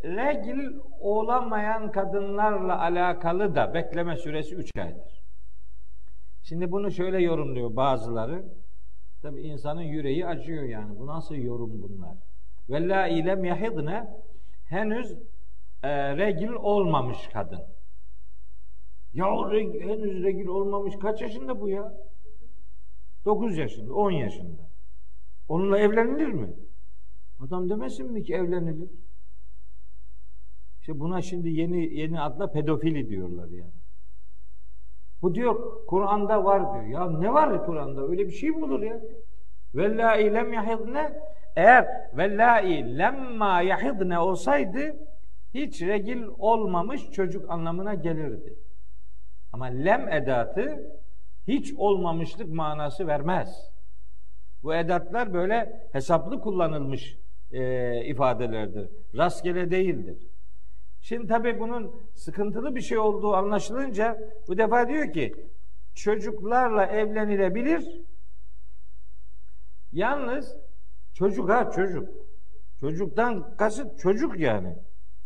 regil olamayan kadınlarla alakalı da bekleme süresi 3 aydır. Şimdi bunu şöyle yorumluyor bazıları. Tabi insanın yüreği acıyor yani. Bu nasıl yorum bunlar? Vella ilem yahidne henüz e, regil olmamış kadın. Ya reg, henüz regil olmamış kaç yaşında bu ya? 9 yaşında, 10 yaşında. Onunla evlenilir mi? Adam demesin mi ki evlenilir? İşte buna şimdi yeni yeni adla pedofili diyorlar yani. Bu diyor Kur'an'da var diyor. Ya ne var Kur'an'da? Öyle bir şey mi olur ya? Vellâi lem yahidne eğer vellâi lemma yahidne olsaydı hiç regil olmamış çocuk anlamına gelirdi. Ama lem edatı hiç olmamışlık manası vermez. Bu edatlar böyle hesaplı kullanılmış e, ifadelerdir. Rastgele değildir. Şimdi tabii bunun sıkıntılı bir şey olduğu anlaşılınca bu defa diyor ki çocuklarla evlenilebilir. Yalnız çocuk ha çocuk. Çocuktan kasıt çocuk yani.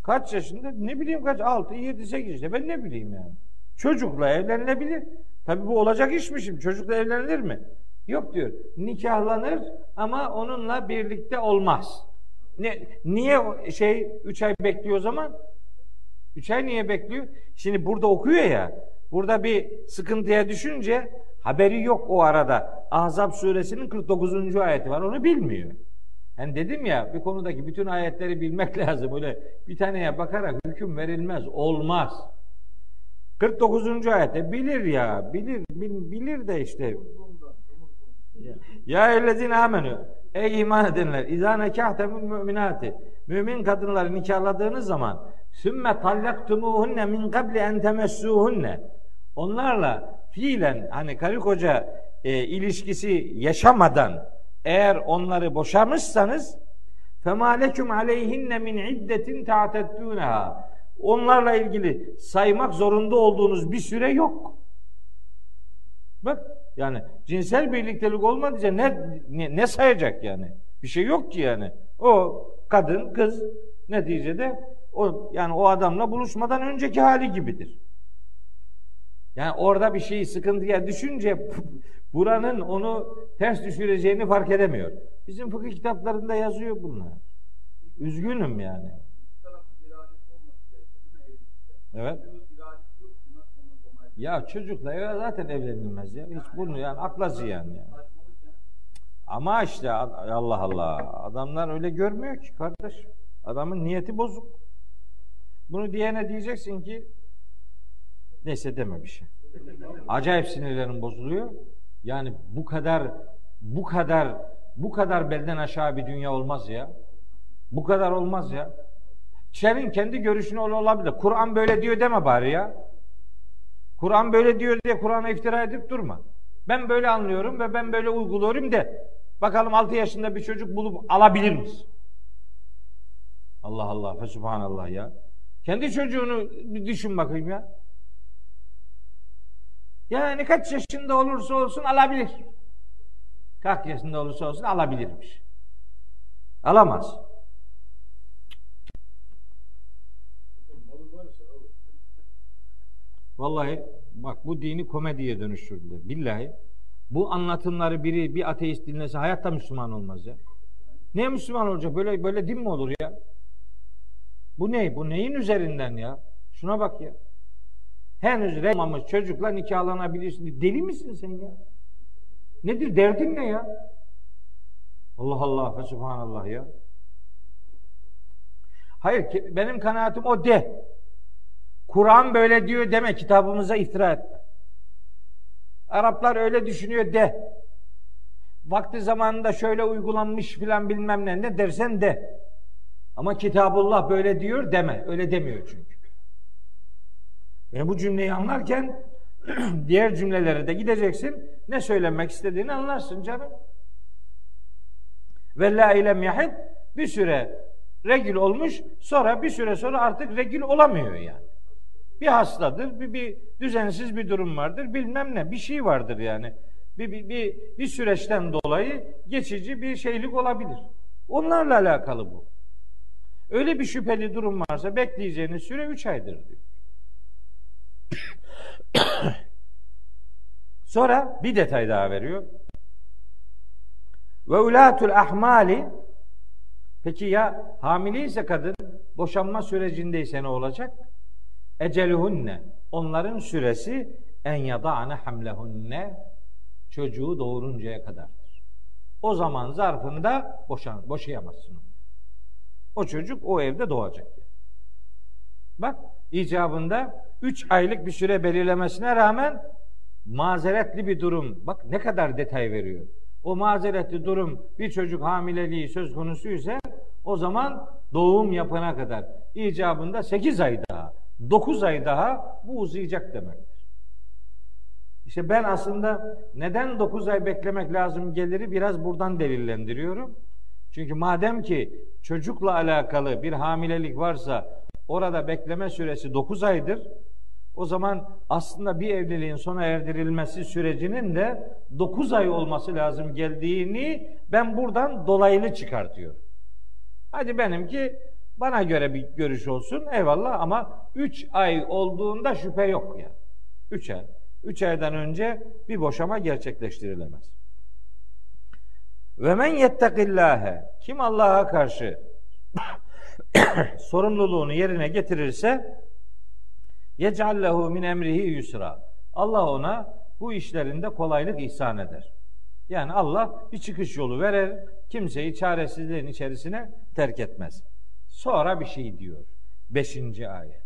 Kaç yaşında? Ne bileyim kaç? 6, 7, 8 işte. Ben ne bileyim yani. Çocukla evlenilebilir. Tabii bu olacak iş mi şimdi? Çocukla evlenilir mi? Yok diyor. Nikahlanır ama onunla birlikte olmaz. Ne, niye şey 3 ay bekliyor o zaman? Üç ay niye bekliyor? Şimdi burada okuyor ya. Burada bir sıkıntıya düşünce haberi yok o arada. Ahzab suresinin 49. ayeti var. Onu bilmiyor. Yani dedim ya bir konudaki bütün ayetleri bilmek lazım. Öyle bir taneye bakarak hüküm verilmez. Olmaz. 49. ayette bilir ya. Bilir, bil, bilir de işte. Ya ellezine amenü. Ey iman edenler. İzâ nekâhtemül müminati. Mümin kadınları nikahladığınız zaman sümme tallaktumuhunne min kabli en temessuhunne onlarla fiilen hani karı koca e, ilişkisi yaşamadan eğer onları boşamışsanız femalekum aleyhinne min iddetin ta'teddûneha onlarla ilgili saymak zorunda olduğunuz bir süre yok. Bak yani cinsel birliktelik olmadıkça ne, ne, ne sayacak yani? Bir şey yok ki yani. O kadın, kız neticede o yani o adamla buluşmadan önceki hali gibidir. Yani orada bir şeyi sıkıntıya düşünce buranın onu ters düşüreceğini fark edemiyor. Bizim fıkıh kitaplarında yazıyor bunlar. Üzgünüm yani. Evet. Ya çocukla ya zaten evlenilmez ya. Hiç bunu yani akla ziyan yani. Ama işte Allah Allah adamlar öyle görmüyor ki kardeş. Adamın niyeti bozuk. Bunu diyene diyeceksin ki neyse deme bir şey. Acayip sinirlerim bozuluyor. Yani bu kadar bu kadar bu kadar belden aşağı bir dünya olmaz ya. Bu kadar olmaz ya. Senin kendi görüşünü olabilir. Kur'an böyle diyor deme bari ya. Kur'an böyle diyor diye Kur'an'a iftira edip durma. Ben böyle anlıyorum ve ben böyle uyguluyorum de. Bakalım 6 yaşında bir çocuk bulup alabilir misin? Allah Allah, Subhanallah ya. Kendi çocuğunu bir düşün bakayım ya. Yani kaç yaşında olursa olsun alabilir. Kaç yaşında olursa olsun alabilirmiş. Alamaz. Vallahi bak bu dini komediye dönüştürdüler. Billahi bu anlatımları biri bir ateist dinlese hayatta Müslüman olmaz ya. Ne Müslüman olacak? Böyle böyle din mi olur ya? Bu ne? Bu neyin üzerinden ya? Şuna bak ya. Henüz olmamış çocukla nikahlanabilirsin. Deli misin sen ya? Nedir? Derdin ne ya? Allah Allah ve subhanallah ya. Hayır benim kanaatim o de. Kur'an böyle diyor deme kitabımıza iftira etme. Araplar öyle düşünüyor de. Vakti zamanında şöyle uygulanmış filan bilmem ne ne dersen de. Ama Kitabullah böyle diyor deme. Öyle demiyor çünkü. Yani bu cümleyi anlarken diğer cümlelere de gideceksin. Ne söylemek istediğini anlarsın canım. Ve la ilem yahid bir süre regül olmuş sonra bir süre sonra artık regül olamıyor yani. Bir hastadır, bir, bir düzensiz bir durum vardır, bilmem ne, bir şey vardır yani. Bir, bir, bir, bir süreçten dolayı geçici bir şeylik olabilir. Onlarla alakalı bu. Öyle bir şüpheli durum varsa bekleyeceğiniz süre üç aydır diyor. Sonra bir detay daha veriyor. Ve ulatul ahmali Peki ya hamile ise kadın boşanma sürecindeyse ne olacak? Eceluhunne onların süresi en yada'ne hamlehunne çocuğu doğuruncaya kadardır. O zaman zarfında boşan, boşayamazsın. O çocuk o evde doğacak. Yani. Bak icabında 3 aylık bir süre belirlemesine rağmen mazeretli bir durum. Bak ne kadar detay veriyor. O mazeretli durum bir çocuk hamileliği söz konusu ise o zaman doğum yapana kadar icabında 8 ay daha, 9 ay daha bu uzayacak demektir. İşte ben aslında neden 9 ay beklemek lazım geliri biraz buradan delillendiriyorum. Çünkü madem ki çocukla alakalı bir hamilelik varsa orada bekleme süresi 9 aydır. O zaman aslında bir evliliğin sona erdirilmesi sürecinin de 9 ay olması lazım geldiğini ben buradan dolaylı çıkartıyorum. Hadi benimki bana göre bir görüş olsun eyvallah ama 3 ay olduğunda şüphe yok yani. 3 ay. 3 aydan önce bir boşama gerçekleştirilemez. Ve men yettekillâhe kim Allah'a karşı sorumluluğunu yerine getirirse yecallehu min emrihi yusra. Allah ona bu işlerinde kolaylık ihsan eder. Yani Allah bir çıkış yolu verir, kimseyi çaresizliğin içerisine terk etmez. Sonra bir şey diyor. Beşinci ayet.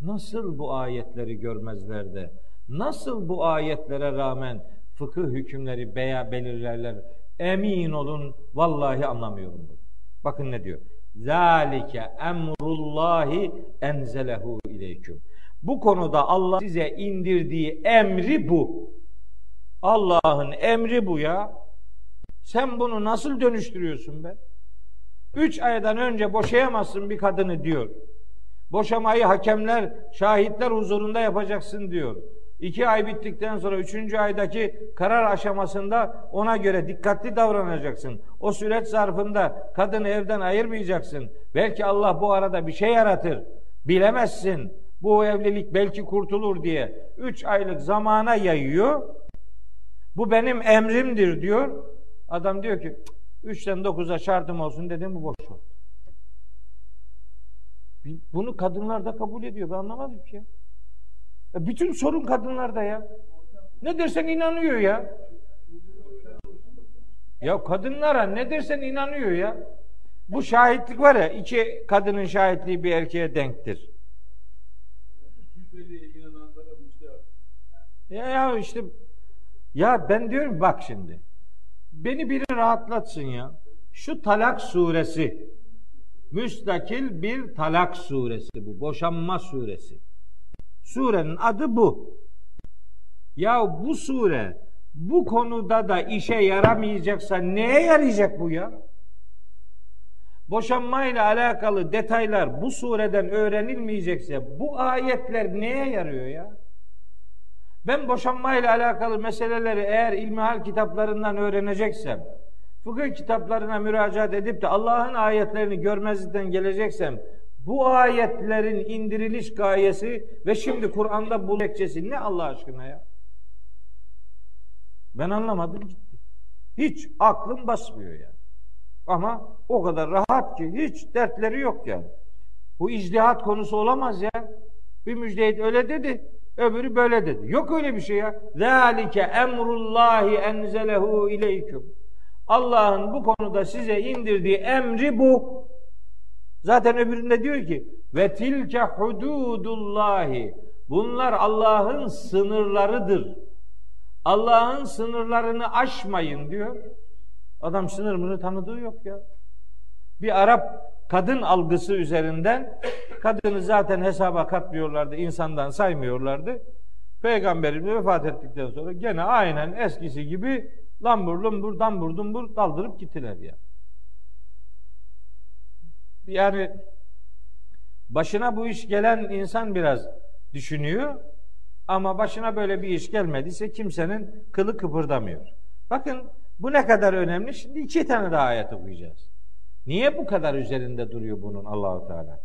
Nasıl bu ayetleri görmezler de, nasıl bu ayetlere rağmen fıkıh hükümleri beya belirlerler, emin olun vallahi anlamıyorum bunu. Bakın ne diyor. Zalike emrullahi enzelehu ileyküm. Bu konuda Allah size indirdiği emri bu. Allah'ın emri bu ya. Sen bunu nasıl dönüştürüyorsun be? Üç aydan önce boşayamazsın bir kadını diyor. Boşamayı hakemler, şahitler huzurunda yapacaksın diyor. İki ay bittikten sonra üçüncü aydaki karar aşamasında ona göre dikkatli davranacaksın. O süreç zarfında kadını evden ayırmayacaksın. Belki Allah bu arada bir şey yaratır. Bilemezsin. Bu evlilik belki kurtulur diye. Üç aylık zamana yayıyor. Bu benim emrimdir diyor. Adam diyor ki üçten dokuza şartım olsun dedim bu boş oldu. Bunu kadınlar da kabul ediyor. Ben anlamadım ki ya. ya. Bütün sorun kadınlarda ya. Ne dersen inanıyor ya. Ya kadınlara ne dersen inanıyor ya. Bu şahitlik var ya iki kadının şahitliği bir erkeğe denktir. Ya, ya işte ya ben diyorum bak şimdi. Beni biri rahatlatsın ya. Şu Talak suresi müstakil bir Talak suresi bu. Boşanma suresi. Surenin adı bu. Ya bu sure bu konuda da işe yaramayacaksa neye yarayacak bu ya? Boşanmayla alakalı detaylar bu sureden öğrenilmeyecekse bu ayetler neye yarıyor ya? Ben boşanmayla alakalı meseleleri eğer ilmihal kitaplarından öğreneceksem, fıkıh kitaplarına müracaat edip de Allah'ın ayetlerini görmezlikten geleceksem, bu ayetlerin indiriliş gayesi ve şimdi Kur'an'da bu lekçesi ne Allah aşkına ya? Ben anlamadım gitti. Hiç aklım basmıyor yani. Ama o kadar rahat ki hiç dertleri yok yani. Bu icdihat konusu olamaz ya. Bir müjdehit öyle dedi. Öbürü böyle dedi. Yok öyle bir şey ya. Zalike emrullahi enzelehu ileyküm. Allah'ın bu konuda size indirdiği emri bu. Zaten öbüründe diyor ki ve tilke hududullahi. Bunlar Allah'ın sınırlarıdır. Allah'ın sınırlarını aşmayın diyor. Adam sınırını tanıdığı yok ya. Bir Arap kadın algısı üzerinden kadını zaten hesaba katmıyorlardı, insandan saymıyorlardı. Peygamberimiz vefat ettikten sonra gene aynen eskisi gibi lambur lumbur dambur dumbur daldırıp gittiler ya. Yani başına bu iş gelen insan biraz düşünüyor ama başına böyle bir iş gelmediyse kimsenin kılı kıpırdamıyor. Bakın bu ne kadar önemli. Şimdi iki tane daha ayet okuyacağız. Niye bu kadar üzerinde duruyor bunun Allahu Teala?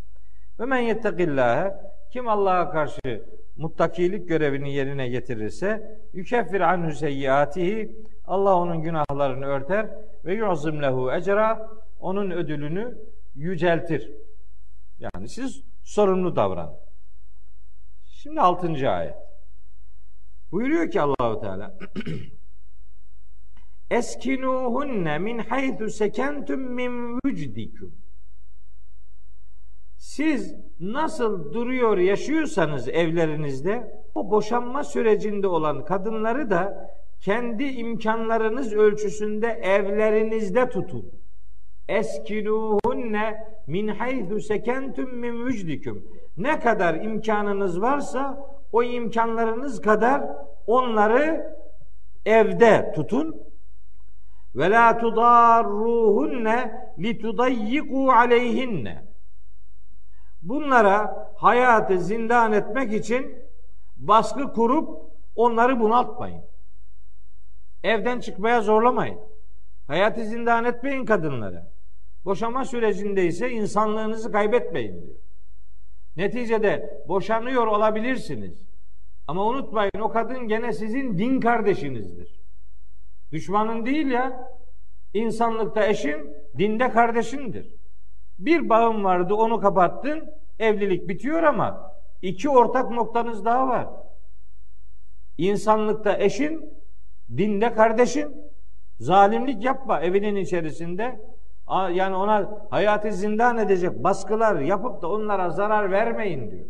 Ve men yettekillâhe kim Allah'a karşı muttakilik görevini yerine getirirse yükeffir anhu seyyiatihi Allah onun günahlarını örter ve yu'zim lehu ecra onun ödülünü yüceltir. Yani siz sorumlu davranın. Şimdi altıncı ayet. Buyuruyor ki Allahu Teala Eskinuhunne min haythu sekentum min vücdikum. Siz nasıl duruyor yaşıyorsanız evlerinizde o boşanma sürecinde olan kadınları da kendi imkanlarınız ölçüsünde evlerinizde tutun. Eskinuhunne min haythu sekentum min vücdikum. Ne kadar imkanınız varsa o imkanlarınız kadar onları evde tutun ve la tudarruhunne litudayyiku aleyhinne. Bunlara hayatı zindan etmek için baskı kurup onları bunaltmayın. Evden çıkmaya zorlamayın. Hayatı zindan etmeyin kadınlara. Boşanma sürecinde ise insanlığınızı kaybetmeyin diyor. Neticede boşanıyor olabilirsiniz. Ama unutmayın o kadın gene sizin din kardeşinizdir. Düşmanın değil ya. İnsanlıkta eşin, dinde kardeşindir. Bir bağım vardı onu kapattın, evlilik bitiyor ama iki ortak noktanız daha var. İnsanlıkta eşin, dinde kardeşin. Zalimlik yapma evinin içerisinde. Yani ona hayatı zindan edecek baskılar yapıp da onlara zarar vermeyin diyor.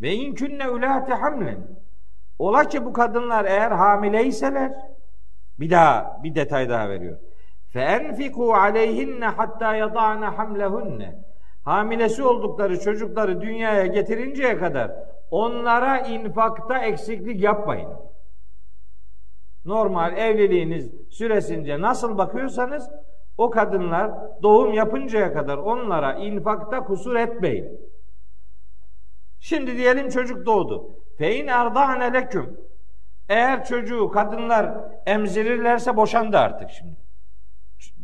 Ve inkünne ulâti hamlen Ola ki bu kadınlar eğer hamileyseler bir daha bir detay daha veriyor. Fenfiku aleyhinne hatta yadana hamlehunne. Hamilesi oldukları çocukları dünyaya getirinceye kadar onlara infakta eksiklik yapmayın. Normal evliliğiniz süresince nasıl bakıyorsanız o kadınlar doğum yapıncaya kadar onlara infakta kusur etmeyin. Şimdi diyelim çocuk doğdu. Fein erdane leküm. Eğer çocuğu kadınlar emzirirlerse boşandı artık şimdi.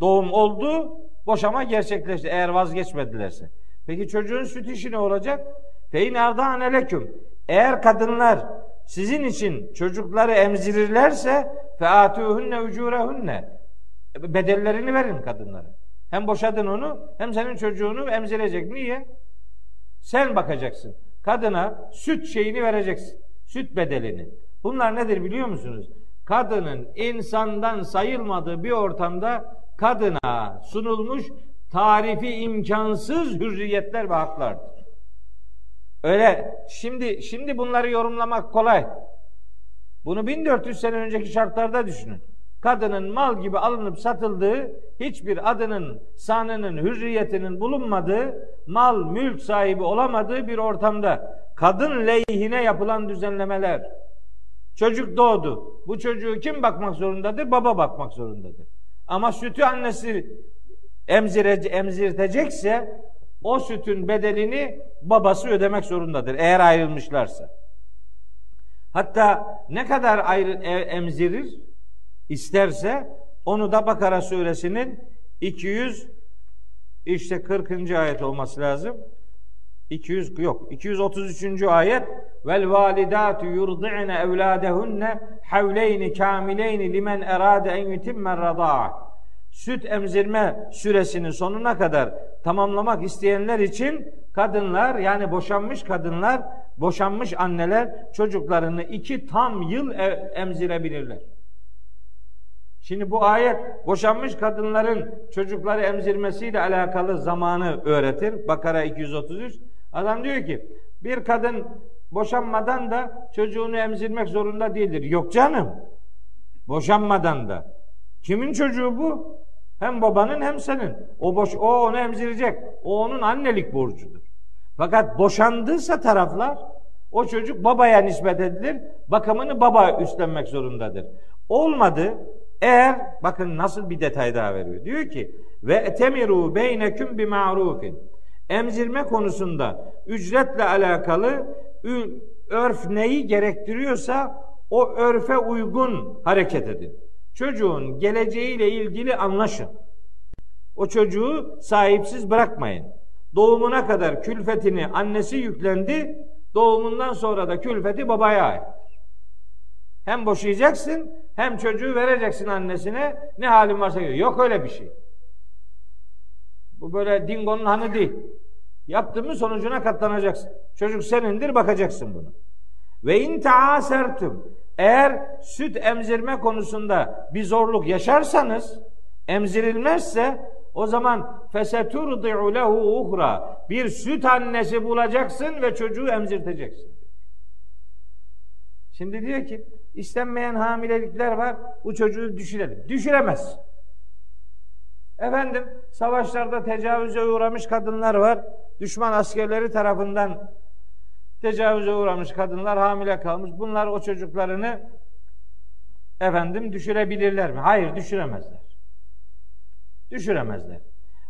Doğum oldu, boşama gerçekleşti eğer vazgeçmedilerse. Peki çocuğun süt işi ne olacak? Fein erdane leküm. Eğer kadınlar sizin için çocukları emzirirlerse featuhunne ucurehunne bedellerini verin kadınlara. Hem boşadın onu hem senin çocuğunu emzirecek. Niye? Sen bakacaksın kadına süt şeyini vereceksin. Süt bedelini. Bunlar nedir biliyor musunuz? Kadının insandan sayılmadığı bir ortamda kadına sunulmuş tarifi imkansız hürriyetler ve haklardır. Öyle şimdi şimdi bunları yorumlamak kolay. Bunu 1400 sene önceki şartlarda düşünün kadının mal gibi alınıp satıldığı, hiçbir adının, sanının, hürriyetinin bulunmadığı, mal, mülk sahibi olamadığı bir ortamda kadın lehine yapılan düzenlemeler. Çocuk doğdu. Bu çocuğu kim bakmak zorundadır? Baba bakmak zorundadır. Ama sütü annesi emzirece, emzirtecekse o sütün bedelini babası ödemek zorundadır eğer ayrılmışlarsa. Hatta ne kadar ayrı, e, emzirir? İsterse onu da Bakara suresinin 200 işte 40. ayet olması lazım. 200 yok 233. ayet vel validatu yurdi'ne evladehunne havleyni kamileyni limen erade en yutimme radaa süt emzirme süresinin sonuna kadar tamamlamak isteyenler için kadınlar yani boşanmış kadınlar boşanmış anneler çocuklarını iki tam yıl emzirebilirler. Şimdi bu ayet boşanmış kadınların çocukları emzirmesiyle alakalı zamanı öğretir. Bakara 233. Adam diyor ki bir kadın boşanmadan da çocuğunu emzirmek zorunda değildir. Yok canım. Boşanmadan da. Kimin çocuğu bu? Hem babanın hem senin. O boş o onu emzirecek. O onun annelik borcudur. Fakat boşandıysa taraflar o çocuk babaya nispet edilir. Bakımını baba üstlenmek zorundadır. Olmadı. Eğer bakın nasıl bir detay daha veriyor. Diyor ki ve etemiru beyneküm bi ma'rufin. Emzirme konusunda ücretle alakalı örf neyi gerektiriyorsa o örfe uygun hareket edin. Çocuğun geleceğiyle ilgili anlaşın. O çocuğu sahipsiz bırakmayın. Doğumuna kadar külfetini annesi yüklendi. Doğumundan sonra da külfeti babaya ait. Hem boşayacaksın hem çocuğu vereceksin annesine. Ne halin varsa gör. Yok öyle bir şey. Bu böyle dingonun hanı değil. Yaptın mı sonucuna katlanacaksın. Çocuk senindir bakacaksın bunu. Ve in taasertum eğer süt emzirme konusunda bir zorluk yaşarsanız emzirilmezse o zaman feseturdi'u lehu uhra bir süt annesi bulacaksın ve çocuğu emzirteceksin. Şimdi diyor ki istenmeyen hamilelikler var bu çocuğu düşürelim. Düşüremez. Efendim savaşlarda tecavüze uğramış kadınlar var. Düşman askerleri tarafından tecavüze uğramış kadınlar hamile kalmış. Bunlar o çocuklarını efendim düşürebilirler mi? Hayır düşüremezler. Düşüremezler.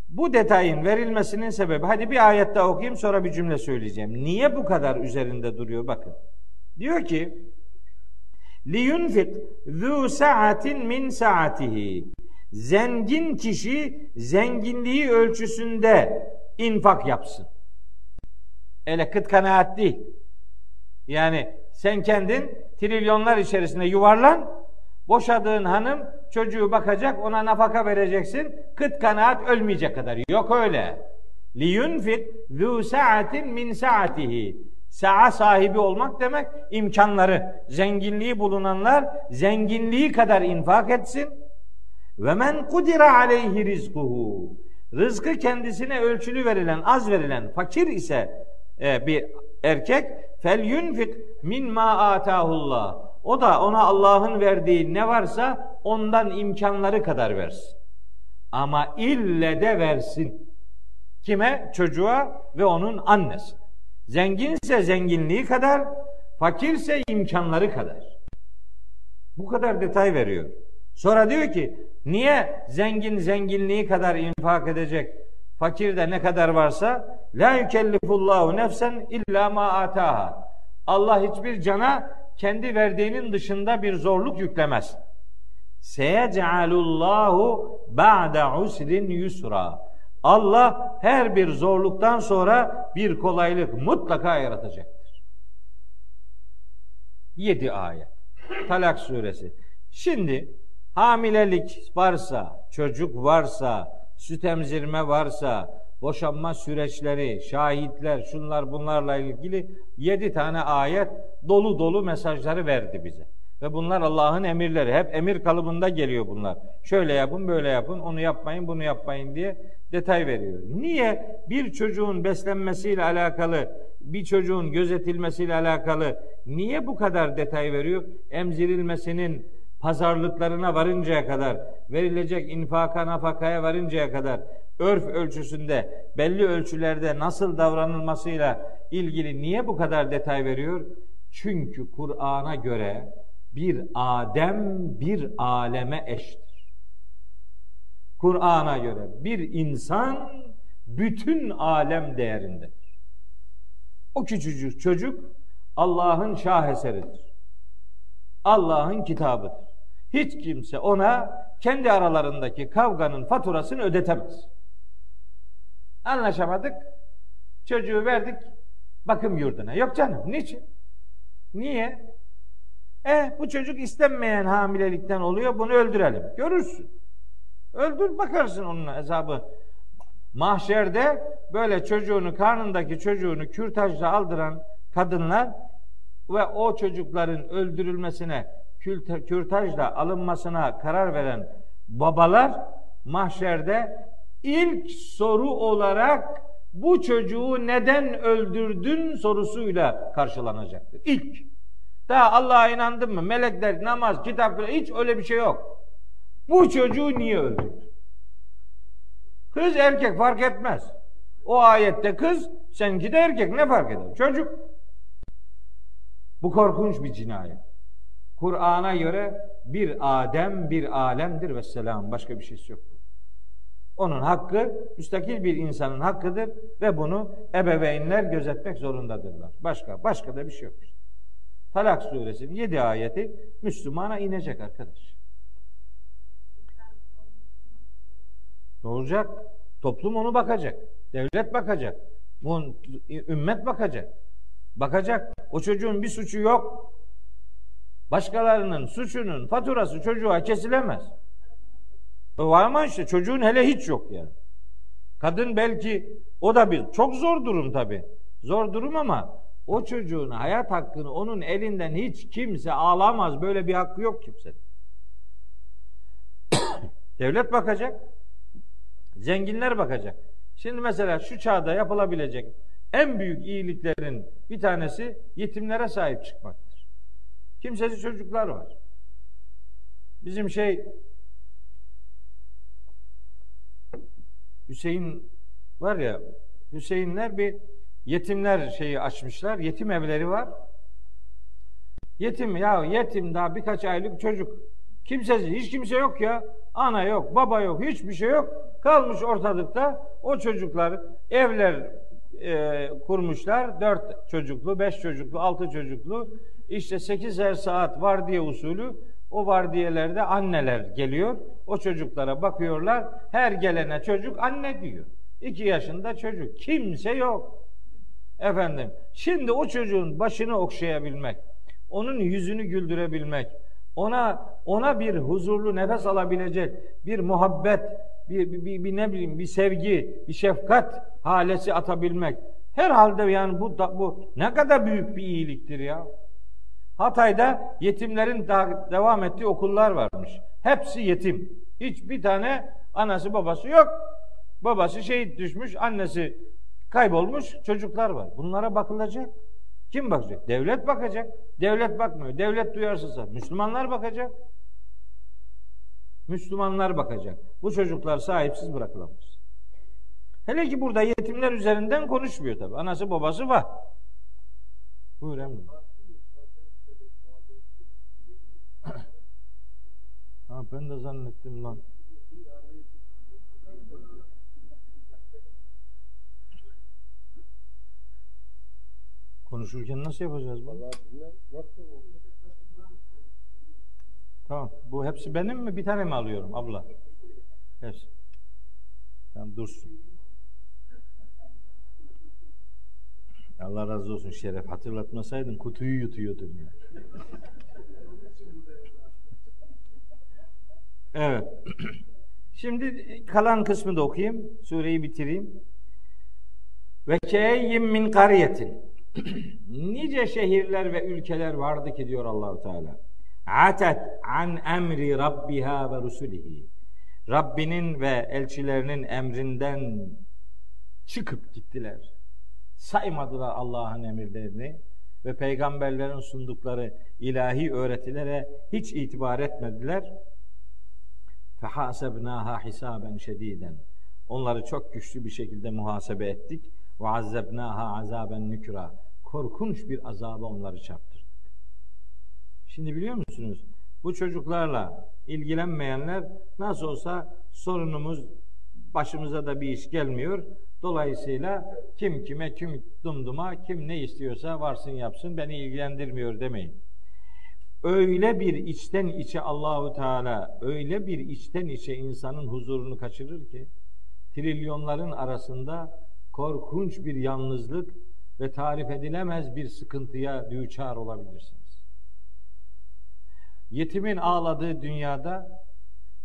Bu detayın verilmesinin sebebi, hadi bir ayette okuyayım sonra bir cümle söyleyeceğim. Niye bu kadar üzerinde duruyor bakın. Diyor ki, liyunfik zu sa'atin min saatihi. Zengin kişi zenginliği ölçüsünde infak yapsın. Ele kıt kanaat değil. Yani sen kendin trilyonlar içerisinde yuvarlan, boşadığın hanım çocuğu bakacak, ona nafaka vereceksin, kıt kanaat ölmeyecek kadar. Yok öyle. Liyunfik zu sa'atin min saatihi. Sa'a sahibi olmak demek imkanları, zenginliği bulunanlar zenginliği kadar infak etsin. Ve men kudira aleyhi rizkuhu. Rızkı kendisine ölçülü verilen, az verilen, fakir ise e, bir erkek fel yunfik min ma atahullah. O da ona Allah'ın verdiği ne varsa ondan imkanları kadar versin. Ama ille de versin. Kime? Çocuğa ve onun annesi. Zenginse zenginliği kadar, fakirse imkanları kadar. Bu kadar detay veriyor. Sonra diyor ki, niye zengin zenginliği kadar infak edecek? Fakir de ne kadar varsa la yükellifullahu nefsen illa ma ataha. Allah hiçbir cana kendi verdiğinin dışında bir zorluk yüklemez. Seyecealullahu ba'de usrin yusra. Allah her bir zorluktan sonra bir kolaylık mutlaka yaratacaktır. Yedi ayet. Talak suresi. Şimdi hamilelik varsa, çocuk varsa, süt emzirme varsa, boşanma süreçleri, şahitler, şunlar bunlarla ilgili yedi tane ayet dolu dolu mesajları verdi bize. Ve bunlar Allah'ın emirleri. Hep emir kalıbında geliyor bunlar. Şöyle yapın, böyle yapın, onu yapmayın, bunu yapmayın diye detay veriyor. Niye bir çocuğun beslenmesiyle alakalı, bir çocuğun gözetilmesiyle alakalı niye bu kadar detay veriyor? Emzirilmesinin pazarlıklarına varıncaya kadar, verilecek infaka nafakaya varıncaya kadar örf ölçüsünde belli ölçülerde nasıl davranılmasıyla ilgili niye bu kadar detay veriyor? Çünkü Kur'an'a göre bir Adem bir aleme eştir. Kur'an'a göre bir insan bütün alem değerindedir. O küçücük çocuk Allah'ın şaheseridir. Allah'ın kitabıdır. Hiç kimse ona kendi aralarındaki kavganın faturasını ödetemez. Anlaşamadık. Çocuğu verdik bakım yurduna. Yok canım. Niçin? Niye? E bu çocuk istenmeyen hamilelikten oluyor. Bunu öldürelim. Görürsün. Öldür bakarsın onun hesabı. Mahşerde böyle çocuğunu karnındaki çocuğunu kürtajla aldıran kadınlar ve o çocukların öldürülmesine kürtajla alınmasına karar veren babalar mahşerde ilk soru olarak bu çocuğu neden öldürdün sorusuyla karşılanacaktır. İlk. Daha Allah'a inandın mı? Melekler, namaz, kitap hiç öyle bir şey yok. Bu çocuğu niye öldürdün? Kız erkek fark etmez. O ayette kız, seninki de erkek ne fark eder? Çocuk. Bu korkunç bir cinayet. Kur'an'a göre bir Adem bir alemdir ve selam. Başka bir şeysi yok. Onun hakkı müstakil bir insanın hakkıdır ve bunu ebeveynler gözetmek zorundadırlar. Başka başka da bir şey yok. Talak suresinin 7 ayeti Müslümana inecek arkadaş. Ne olacak? Toplum onu bakacak. Devlet bakacak. Bu ümmet bakacak. Bakacak. O çocuğun bir suçu yok. Başkalarının suçunun faturası çocuğa kesilemez. Var ama işte çocuğun hele hiç yok yani. Kadın belki o da bir çok zor durum tabi. Zor durum ama o çocuğun hayat hakkını onun elinden hiç kimse alamaz. Böyle bir hakkı yok kimsenin. Devlet bakacak. Zenginler bakacak. Şimdi mesela şu çağda yapılabilecek en büyük iyiliklerin bir tanesi yetimlere sahip çıkmaktır. Kimsesiz çocuklar var. Bizim şey Hüseyin var ya Hüseyinler bir yetimler şeyi açmışlar. Yetim evleri var. Yetim ya yetim daha birkaç aylık çocuk. Kimsesiz hiç kimse yok ya. Ana yok, baba yok, hiçbir şey yok. Kalmış ortalıkta o çocuklar evler e, kurmuşlar. Dört çocuklu, beş çocuklu, altı çocuklu. İşte sekizer saat var diye usulü o vardiyelerde anneler geliyor. O çocuklara bakıyorlar. Her gelene çocuk anne diyor. İki yaşında çocuk. Kimse yok. Efendim. Şimdi o çocuğun başını okşayabilmek, onun yüzünü güldürebilmek, ona ona bir huzurlu nefes alabilecek bir muhabbet, bir, bir, bir, bir ne bileyim bir sevgi, bir şefkat halesi atabilmek. Herhalde yani bu bu ne kadar büyük bir iyiliktir ya. Hatay'da yetimlerin da, devam ettiği okullar varmış. Hepsi yetim. Hiçbir tane anası babası yok. Babası şehit düşmüş, annesi kaybolmuş, çocuklar var. Bunlara bakılacak. Kim bakacak? Devlet bakacak. Devlet bakmıyor. Devlet duyarsızsa Müslümanlar bakacak. Müslümanlar bakacak. Bu çocuklar sahipsiz bırakılamaz. Hele ki burada yetimler üzerinden konuşmuyor tabi. Anası babası var. Buyur emrim. ha ben de zannettim lan. Konuşurken nasıl yapacağız bunu? Tamam. Bu hepsi benim mi? Bir tane mi alıyorum abla? Hepsi. Tamam dursun. Allah razı olsun Şeref. Hatırlatmasaydın kutuyu yutuyordum ya. Evet. Şimdi kalan kısmı da okuyayım. Sureyi bitireyim. Ve keyyim min kariyetin nice şehirler ve ülkeler vardı ki diyor Allahu Teala. Atet an emri rabbiha ve rusulihi. Rabbinin ve elçilerinin emrinden çıkıp gittiler. Saymadılar Allah'ın emirlerini ve peygamberlerin sundukları ilahi öğretilere hiç itibar etmediler. Fehasebnaha hisaben şediden. Onları çok güçlü bir şekilde muhasebe ettik. Ve azzebnaha azaben nükra korkunç bir azaba onları çarptırdık. Şimdi biliyor musunuz? Bu çocuklarla ilgilenmeyenler nasıl olsa sorunumuz başımıza da bir iş gelmiyor. Dolayısıyla kim kime, kim dumduma, kim ne istiyorsa varsın yapsın beni ilgilendirmiyor demeyin. Öyle bir içten içe Allahu Teala öyle bir içten içe insanın huzurunu kaçırır ki trilyonların arasında korkunç bir yalnızlık ve tarif edilemez bir sıkıntıya düçar olabilirsiniz. Yetimin ağladığı dünyada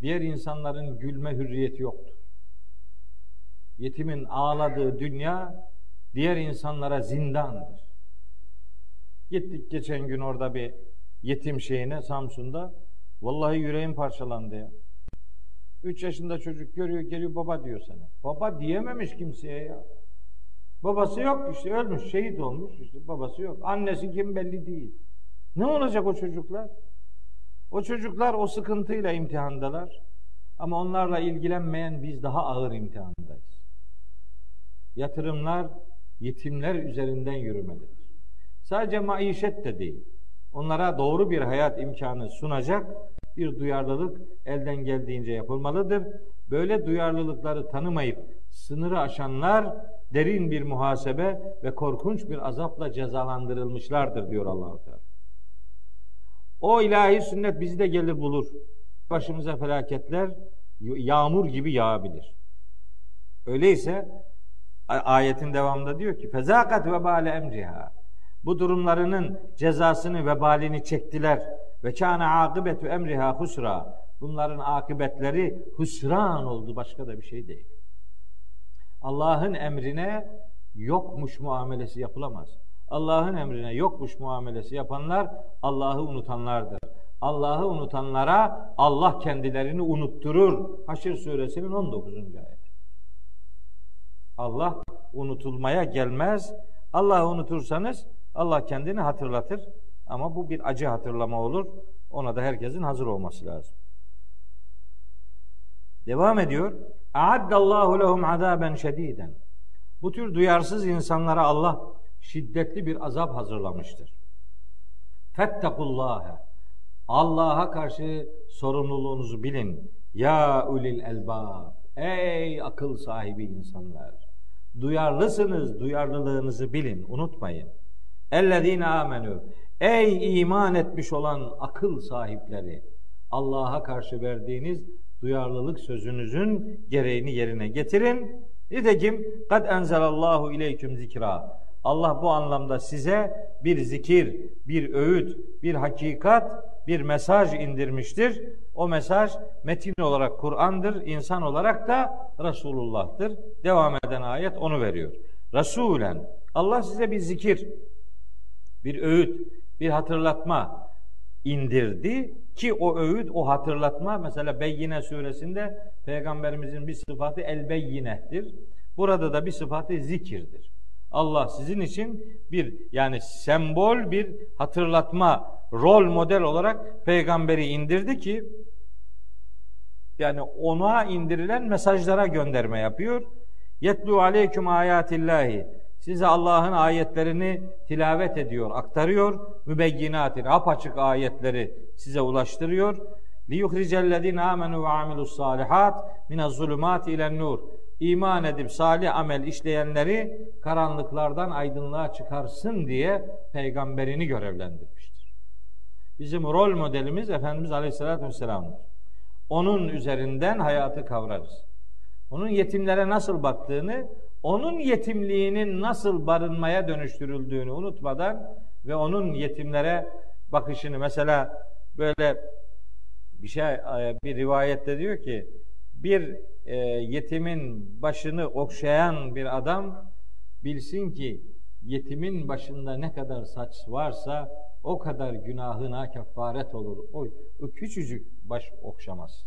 diğer insanların gülme hürriyeti yoktur. Yetimin ağladığı dünya diğer insanlara zindandır. Gittik geçen gün orada bir yetim şeyine Samsun'da. Vallahi yüreğim parçalandı ya. 3 yaşında çocuk görüyor geliyor baba diyor sana. Baba diyememiş kimseye ya. Babası yok işte ölmüş şehit olmuş işte babası yok. Annesi kim belli değil. Ne olacak o çocuklar? O çocuklar o sıkıntıyla imtihandalar. Ama onlarla ilgilenmeyen biz daha ağır imtihandayız. Yatırımlar yetimler üzerinden yürümelidir. Sadece maişet de değil. Onlara doğru bir hayat imkanı sunacak bir duyarlılık elden geldiğince yapılmalıdır. Böyle duyarlılıkları tanımayıp sınırı aşanlar derin bir muhasebe ve korkunç bir azapla cezalandırılmışlardır diyor Allahu Teala. O ilahi sünnet bizi de gelir bulur. Başımıza felaketler yağmur gibi yağabilir. Öyleyse ayetin devamında diyor ki fezakat vebale emriha. Bu durumlarının cezasını vebalini çektiler ve kana akibetu emriha husra. Bunların akıbetleri husran oldu başka da bir şey değil. Allah'ın emrine yokmuş muamelesi yapılamaz. Allah'ın emrine yokmuş muamelesi yapanlar Allah'ı unutanlardır. Allah'ı unutanlara Allah kendilerini unutturur. Haşr suresinin 19. ayeti. Allah unutulmaya gelmez. Allah'ı unutursanız Allah kendini hatırlatır. Ama bu bir acı hatırlama olur. Ona da herkesin hazır olması lazım. Devam ediyor. A'addallahu lehum azaben şediden. Bu tür duyarsız insanlara Allah şiddetli bir azap hazırlamıştır. Fettekullâhe. Allah'a karşı sorumluluğunuzu bilin. Ya ulil elbab. Ey akıl sahibi insanlar. Duyarlısınız, duyarlılığınızı bilin, unutmayın. Ellezine amenü. Ey iman etmiş olan akıl sahipleri. Allah'a karşı verdiğiniz duyarlılık sözünüzün gereğini yerine getirin. Nitekim kad enzelallahu ileyküm zikra. Allah bu anlamda size bir zikir, bir öğüt, bir hakikat, bir mesaj indirmiştir. O mesaj metin olarak Kur'an'dır, insan olarak da Resulullah'tır. Devam eden ayet onu veriyor. Resulen Allah size bir zikir, bir öğüt, bir hatırlatma indirdi ki o öğüt, o hatırlatma mesela Beyyine suresinde peygamberimizin bir sıfatı el beyyinehtir. Burada da bir sıfatı zikirdir. Allah sizin için bir yani sembol bir hatırlatma rol model olarak peygamberi indirdi ki yani ona indirilen mesajlara gönderme yapıyor. Yetlu aleyküm ayatillahi. Size Allah'ın ayetlerini tilavet ediyor, aktarıyor. Mübeyyinatin, apaçık ayetleri size ulaştırıyor. Li yuhricellezine amenu ve amilus salihat minez zulumati ilen nur iman edip salih amel işleyenleri karanlıklardan aydınlığa çıkarsın diye peygamberini görevlendirmiştir. Bizim rol modelimiz Efendimiz Aleyhisselatü Vesselam'dır. Onun üzerinden hayatı kavrarız. Onun yetimlere nasıl baktığını, onun yetimliğinin nasıl barınmaya dönüştürüldüğünü unutmadan ve onun yetimlere bakışını mesela böyle bir şey bir rivayette diyor ki bir e, yetimin başını okşayan bir adam bilsin ki yetimin başında ne kadar saç varsa o kadar günahına kefaret olur. O, o küçücük baş okşamaz.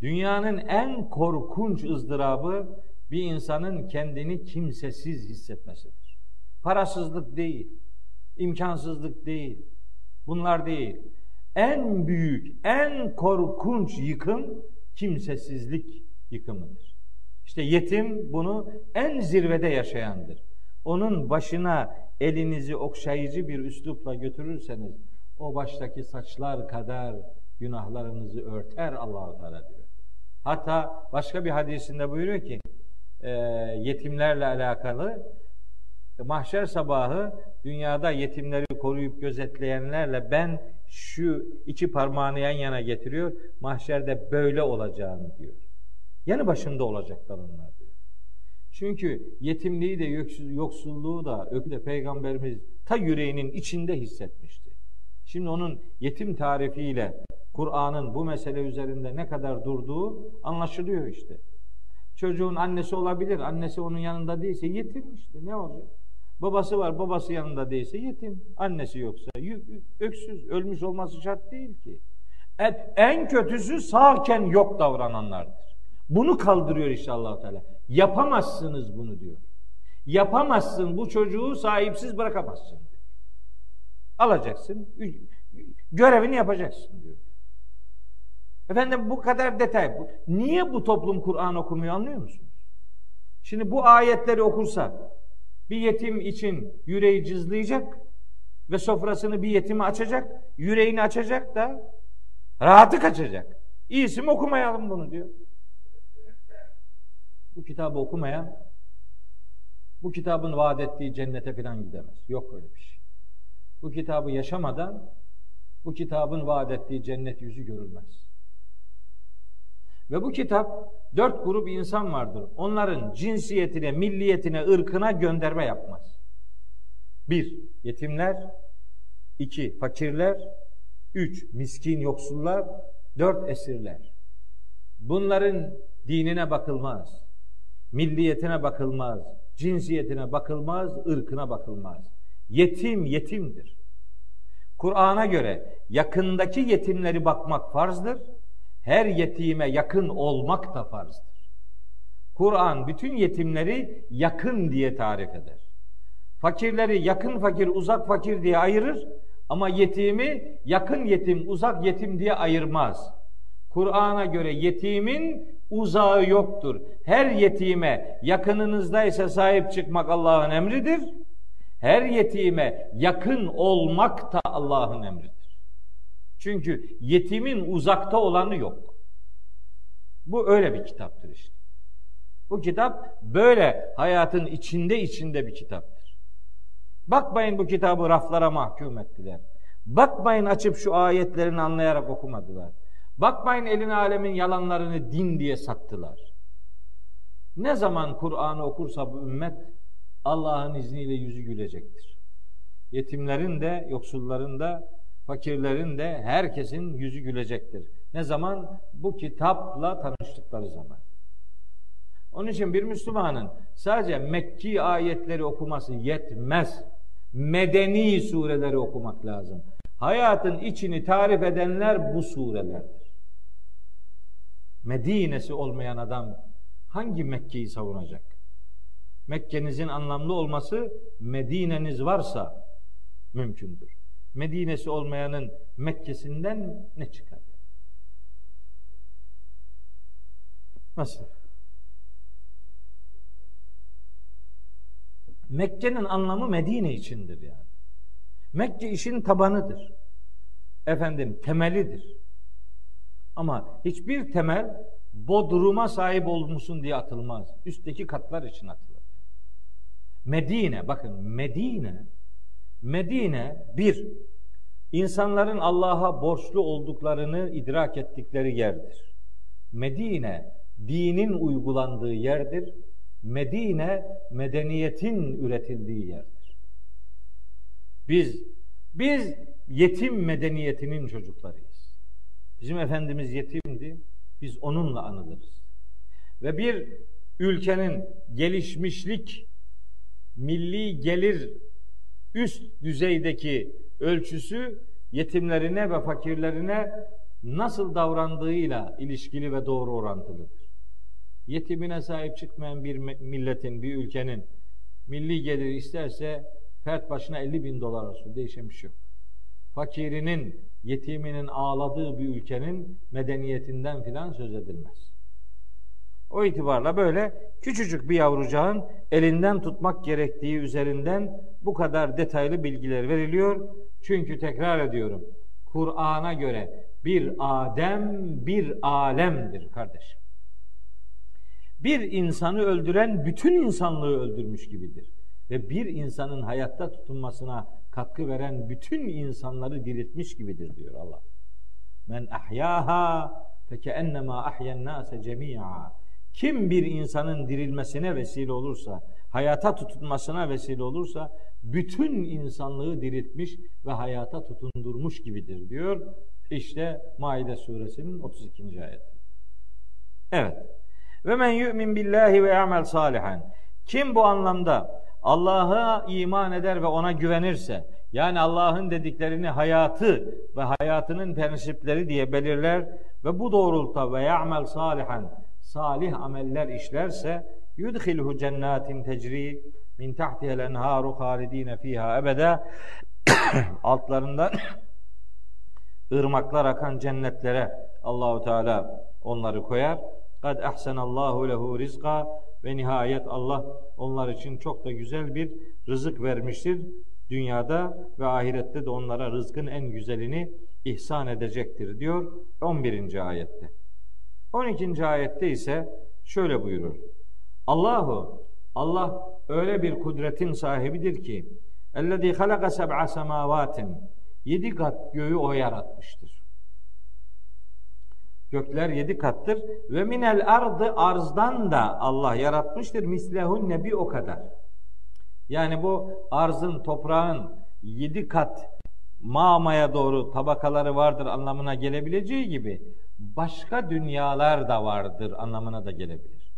Dünyanın en korkunç ızdırabı bir insanın kendini kimsesiz hissetmesidir. Parasızlık değil, imkansızlık değil, bunlar değil. En büyük, en korkunç yıkım kimsesizlik yıkımıdır. İşte yetim bunu en zirvede yaşayandır. Onun başına elinizi okşayıcı bir üslupla götürürseniz o baştaki saçlar kadar günahlarınızı örter Allahu Teala diyor. Hatta başka bir hadisinde buyuruyor ki e, yetimlerle alakalı mahşer sabahı dünyada yetimleri koruyup gözetleyenlerle ben şu iki parmağını yan yana getiriyor. Mahşerde böyle olacağını diyor. Yanı başında olacaklar onlar diyor. Çünkü yetimliği de yoksulluğu da ökle peygamberimiz ta yüreğinin içinde hissetmişti. Şimdi onun yetim tarifiyle Kur'an'ın bu mesele üzerinde ne kadar durduğu anlaşılıyor işte. Çocuğun annesi olabilir. Annesi onun yanında değilse yetim işte ne olacak? Babası var, babası yanında değilse yetim. Annesi yoksa öksüz, ölmüş olması şart değil ki. En kötüsü sağken yok davrananlardır. Bunu kaldırıyor inşallah Teala. Yapamazsınız bunu diyor. Yapamazsın bu çocuğu sahipsiz bırakamazsın diyor. Alacaksın, görevini yapacaksın diyor. Efendim bu kadar detay. Niye bu toplum Kur'an okumuyor anlıyor musunuz? Şimdi bu ayetleri okursa bir yetim için yüreği cızlayacak ve sofrasını bir yetime açacak, yüreğini açacak da rahatı kaçacak. İyisi mi okumayalım bunu diyor. Bu kitabı okumayan bu kitabın vaat ettiği cennete falan gidemez. Yok öyle bir şey. Bu kitabı yaşamadan bu kitabın vaat ettiği cennet yüzü görülmez. Ve bu kitap dört grup insan vardır. Onların cinsiyetine, milliyetine, ırkına gönderme yapmaz. Bir, yetimler. iki fakirler. Üç, miskin yoksullar. Dört, esirler. Bunların dinine bakılmaz. Milliyetine bakılmaz. Cinsiyetine bakılmaz, ırkına bakılmaz. Yetim yetimdir. Kur'an'a göre yakındaki yetimleri bakmak farzdır her yetime yakın olmak da farzdır. Kur'an bütün yetimleri yakın diye tarif eder. Fakirleri yakın fakir, uzak fakir diye ayırır ama yetimi yakın yetim, uzak yetim diye ayırmaz. Kur'an'a göre yetimin uzağı yoktur. Her yetime yakınınızdaysa sahip çıkmak Allah'ın emridir. Her yetime yakın olmak da Allah'ın emridir. Çünkü yetimin uzakta olanı yok. Bu öyle bir kitaptır işte. Bu kitap böyle hayatın içinde içinde bir kitaptır. Bakmayın bu kitabı raflara mahkum ettiler. Bakmayın açıp şu ayetlerini anlayarak okumadılar. Bakmayın elin alemin yalanlarını din diye sattılar. Ne zaman Kur'an'ı okursa bu ümmet Allah'ın izniyle yüzü gülecektir. Yetimlerin de, yoksulların da fakirlerin de herkesin yüzü gülecektir. Ne zaman? Bu kitapla tanıştıkları zaman. Onun için bir Müslümanın sadece Mekki ayetleri okuması yetmez. Medeni sureleri okumak lazım. Hayatın içini tarif edenler bu surelerdir. Medine'si olmayan adam hangi Mekke'yi savunacak? Mekke'nizin anlamlı olması Medine'niz varsa mümkündür. Medine'si olmayanın Mekke'sinden ne çıkar? Nasıl? Mekke'nin anlamı Medine içindir yani. Mekke işin tabanıdır. Efendim temelidir. Ama hiçbir temel bodruma sahip olmuşsun diye atılmaz. Üstteki katlar için atılır. Medine bakın Medine Medine bir, insanların Allah'a borçlu olduklarını idrak ettikleri yerdir. Medine, dinin uygulandığı yerdir. Medine, medeniyetin üretildiği yerdir. Biz, biz yetim medeniyetinin çocuklarıyız. Bizim Efendimiz yetimdi, biz onunla anılırız. Ve bir ülkenin gelişmişlik, milli gelir üst düzeydeki ölçüsü yetimlerine ve fakirlerine nasıl davrandığıyla ilişkili ve doğru orantılıdır. Yetimine sahip çıkmayan bir milletin, bir ülkenin milli geliri isterse fert başına 50 bin dolar olsun, değişen bir şey yok. Fakirinin, yetiminin ağladığı bir ülkenin medeniyetinden filan söz edilmez. O itibarla böyle küçücük bir yavrucağın elinden tutmak gerektiği üzerinden bu kadar detaylı bilgiler veriliyor. Çünkü tekrar ediyorum. Kur'an'a göre bir Adem bir alemdir kardeşim. Bir insanı öldüren bütün insanlığı öldürmüş gibidir. Ve bir insanın hayatta tutunmasına katkı veren bütün insanları diriltmiş gibidir diyor Allah. Men ahyaha feke ennema ahyen nase cemi'a. Kim bir insanın dirilmesine vesile olursa, hayata tutunmasına vesile olursa bütün insanlığı diriltmiş ve hayata tutundurmuş gibidir diyor. İşte Maide suresinin 32. ayeti. Evet. Ve men yu'min billahi ve amel salihan. Kim bu anlamda Allah'a iman eder ve ona güvenirse, yani Allah'ın dediklerini hayatı ve hayatının prensipleri diye belirler ve bu doğrultuda ve ya'mel salihan salih ameller işlerse yudhilhu cennetin tecri min tahtihel enharu halidine fiha ebede altlarından ırmaklar akan cennetlere Allahu Teala onları koyar. Kad ahsenallahu lehu rizqa ve nihayet Allah onlar için çok da güzel bir rızık vermiştir. Dünyada ve ahirette de onlara rızkın en güzelini ihsan edecektir diyor 11. ayette. 12. ayette ise şöyle buyurur. Allahu Allah öyle bir kudretin sahibidir ki ellezî halaka seb'a semâvâtin yedi kat göğü o yaratmıştır. Gökler yedi kattır ve minel ardı arzdan da Allah yaratmıştır mislehunne bir o kadar. Yani bu arzın, toprağın yedi kat mamaya doğru tabakaları vardır anlamına gelebileceği gibi başka dünyalar da vardır anlamına da gelebilir.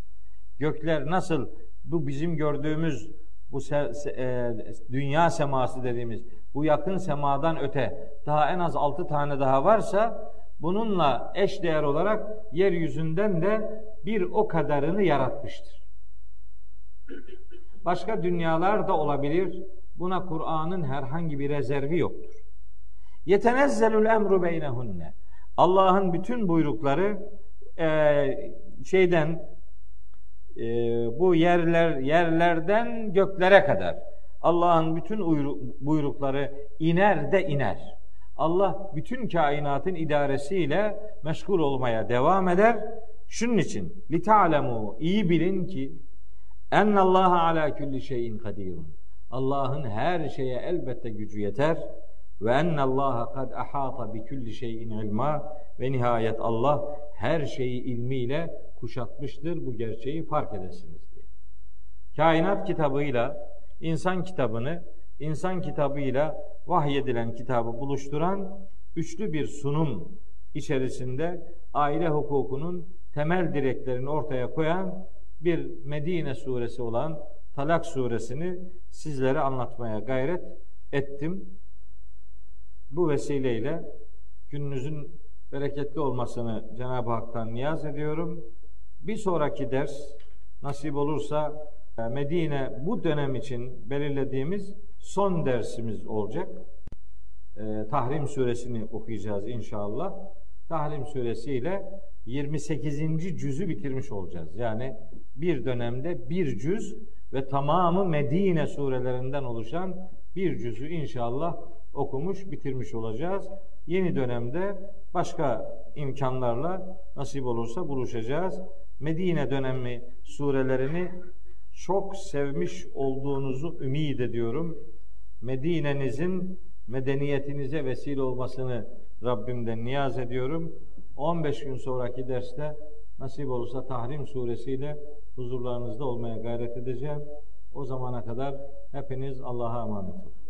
Gökler nasıl bu bizim gördüğümüz bu se, se, e, dünya seması dediğimiz bu yakın semadan öte daha en az altı tane daha varsa bununla eş değer olarak yeryüzünden de bir o kadarını yaratmıştır. Başka dünyalar da olabilir. Buna Kur'an'ın herhangi bir rezervi yoktur. Yetenezzelül emru beynehunne. Allah'ın bütün buyrukları e, şeyden e, bu yerler yerlerden göklere kadar Allah'ın bütün buyrukları iner de iner. Allah bütün kainatın idaresiyle meşgul olmaya devam eder. Şunun için li ta'lemu iyi bilin ki ennallaha ala kulli şeyin kadirun. Allah'ın her şeye elbette gücü yeter ve ennallaha kad ahata bi kulli şeyin ilma ve nihayet Allah her şeyi ilmiyle kuşatmıştır bu gerçeği fark edesiniz diye. Kainat kitabıyla insan kitabını insan kitabıyla vahyedilen kitabı buluşturan üçlü bir sunum içerisinde aile hukukunun temel direklerini ortaya koyan bir Medine suresi olan Talak suresini sizlere anlatmaya gayret ettim. Bu vesileyle gününüzün bereketli olmasını Cenab-ı Hak'tan niyaz ediyorum. Bir sonraki ders nasip olursa e, Medine bu dönem için belirlediğimiz son dersimiz olacak. E, Tahrim suresini okuyacağız inşallah. Tahrim suresiyle 28. cüzü bitirmiş olacağız. Yani bir dönemde bir cüz ve tamamı Medine surelerinden oluşan bir cüzü inşallah okumuş, bitirmiş olacağız. Yeni dönemde başka imkanlarla nasip olursa buluşacağız. Medine dönemi surelerini çok sevmiş olduğunuzu ümit ediyorum. Medine'nizin medeniyetinize vesile olmasını Rabbimden niyaz ediyorum. 15 gün sonraki derste nasip olursa Tahrim suresiyle huzurlarınızda olmaya gayret edeceğim. O zamana kadar hepiniz Allah'a emanet olun.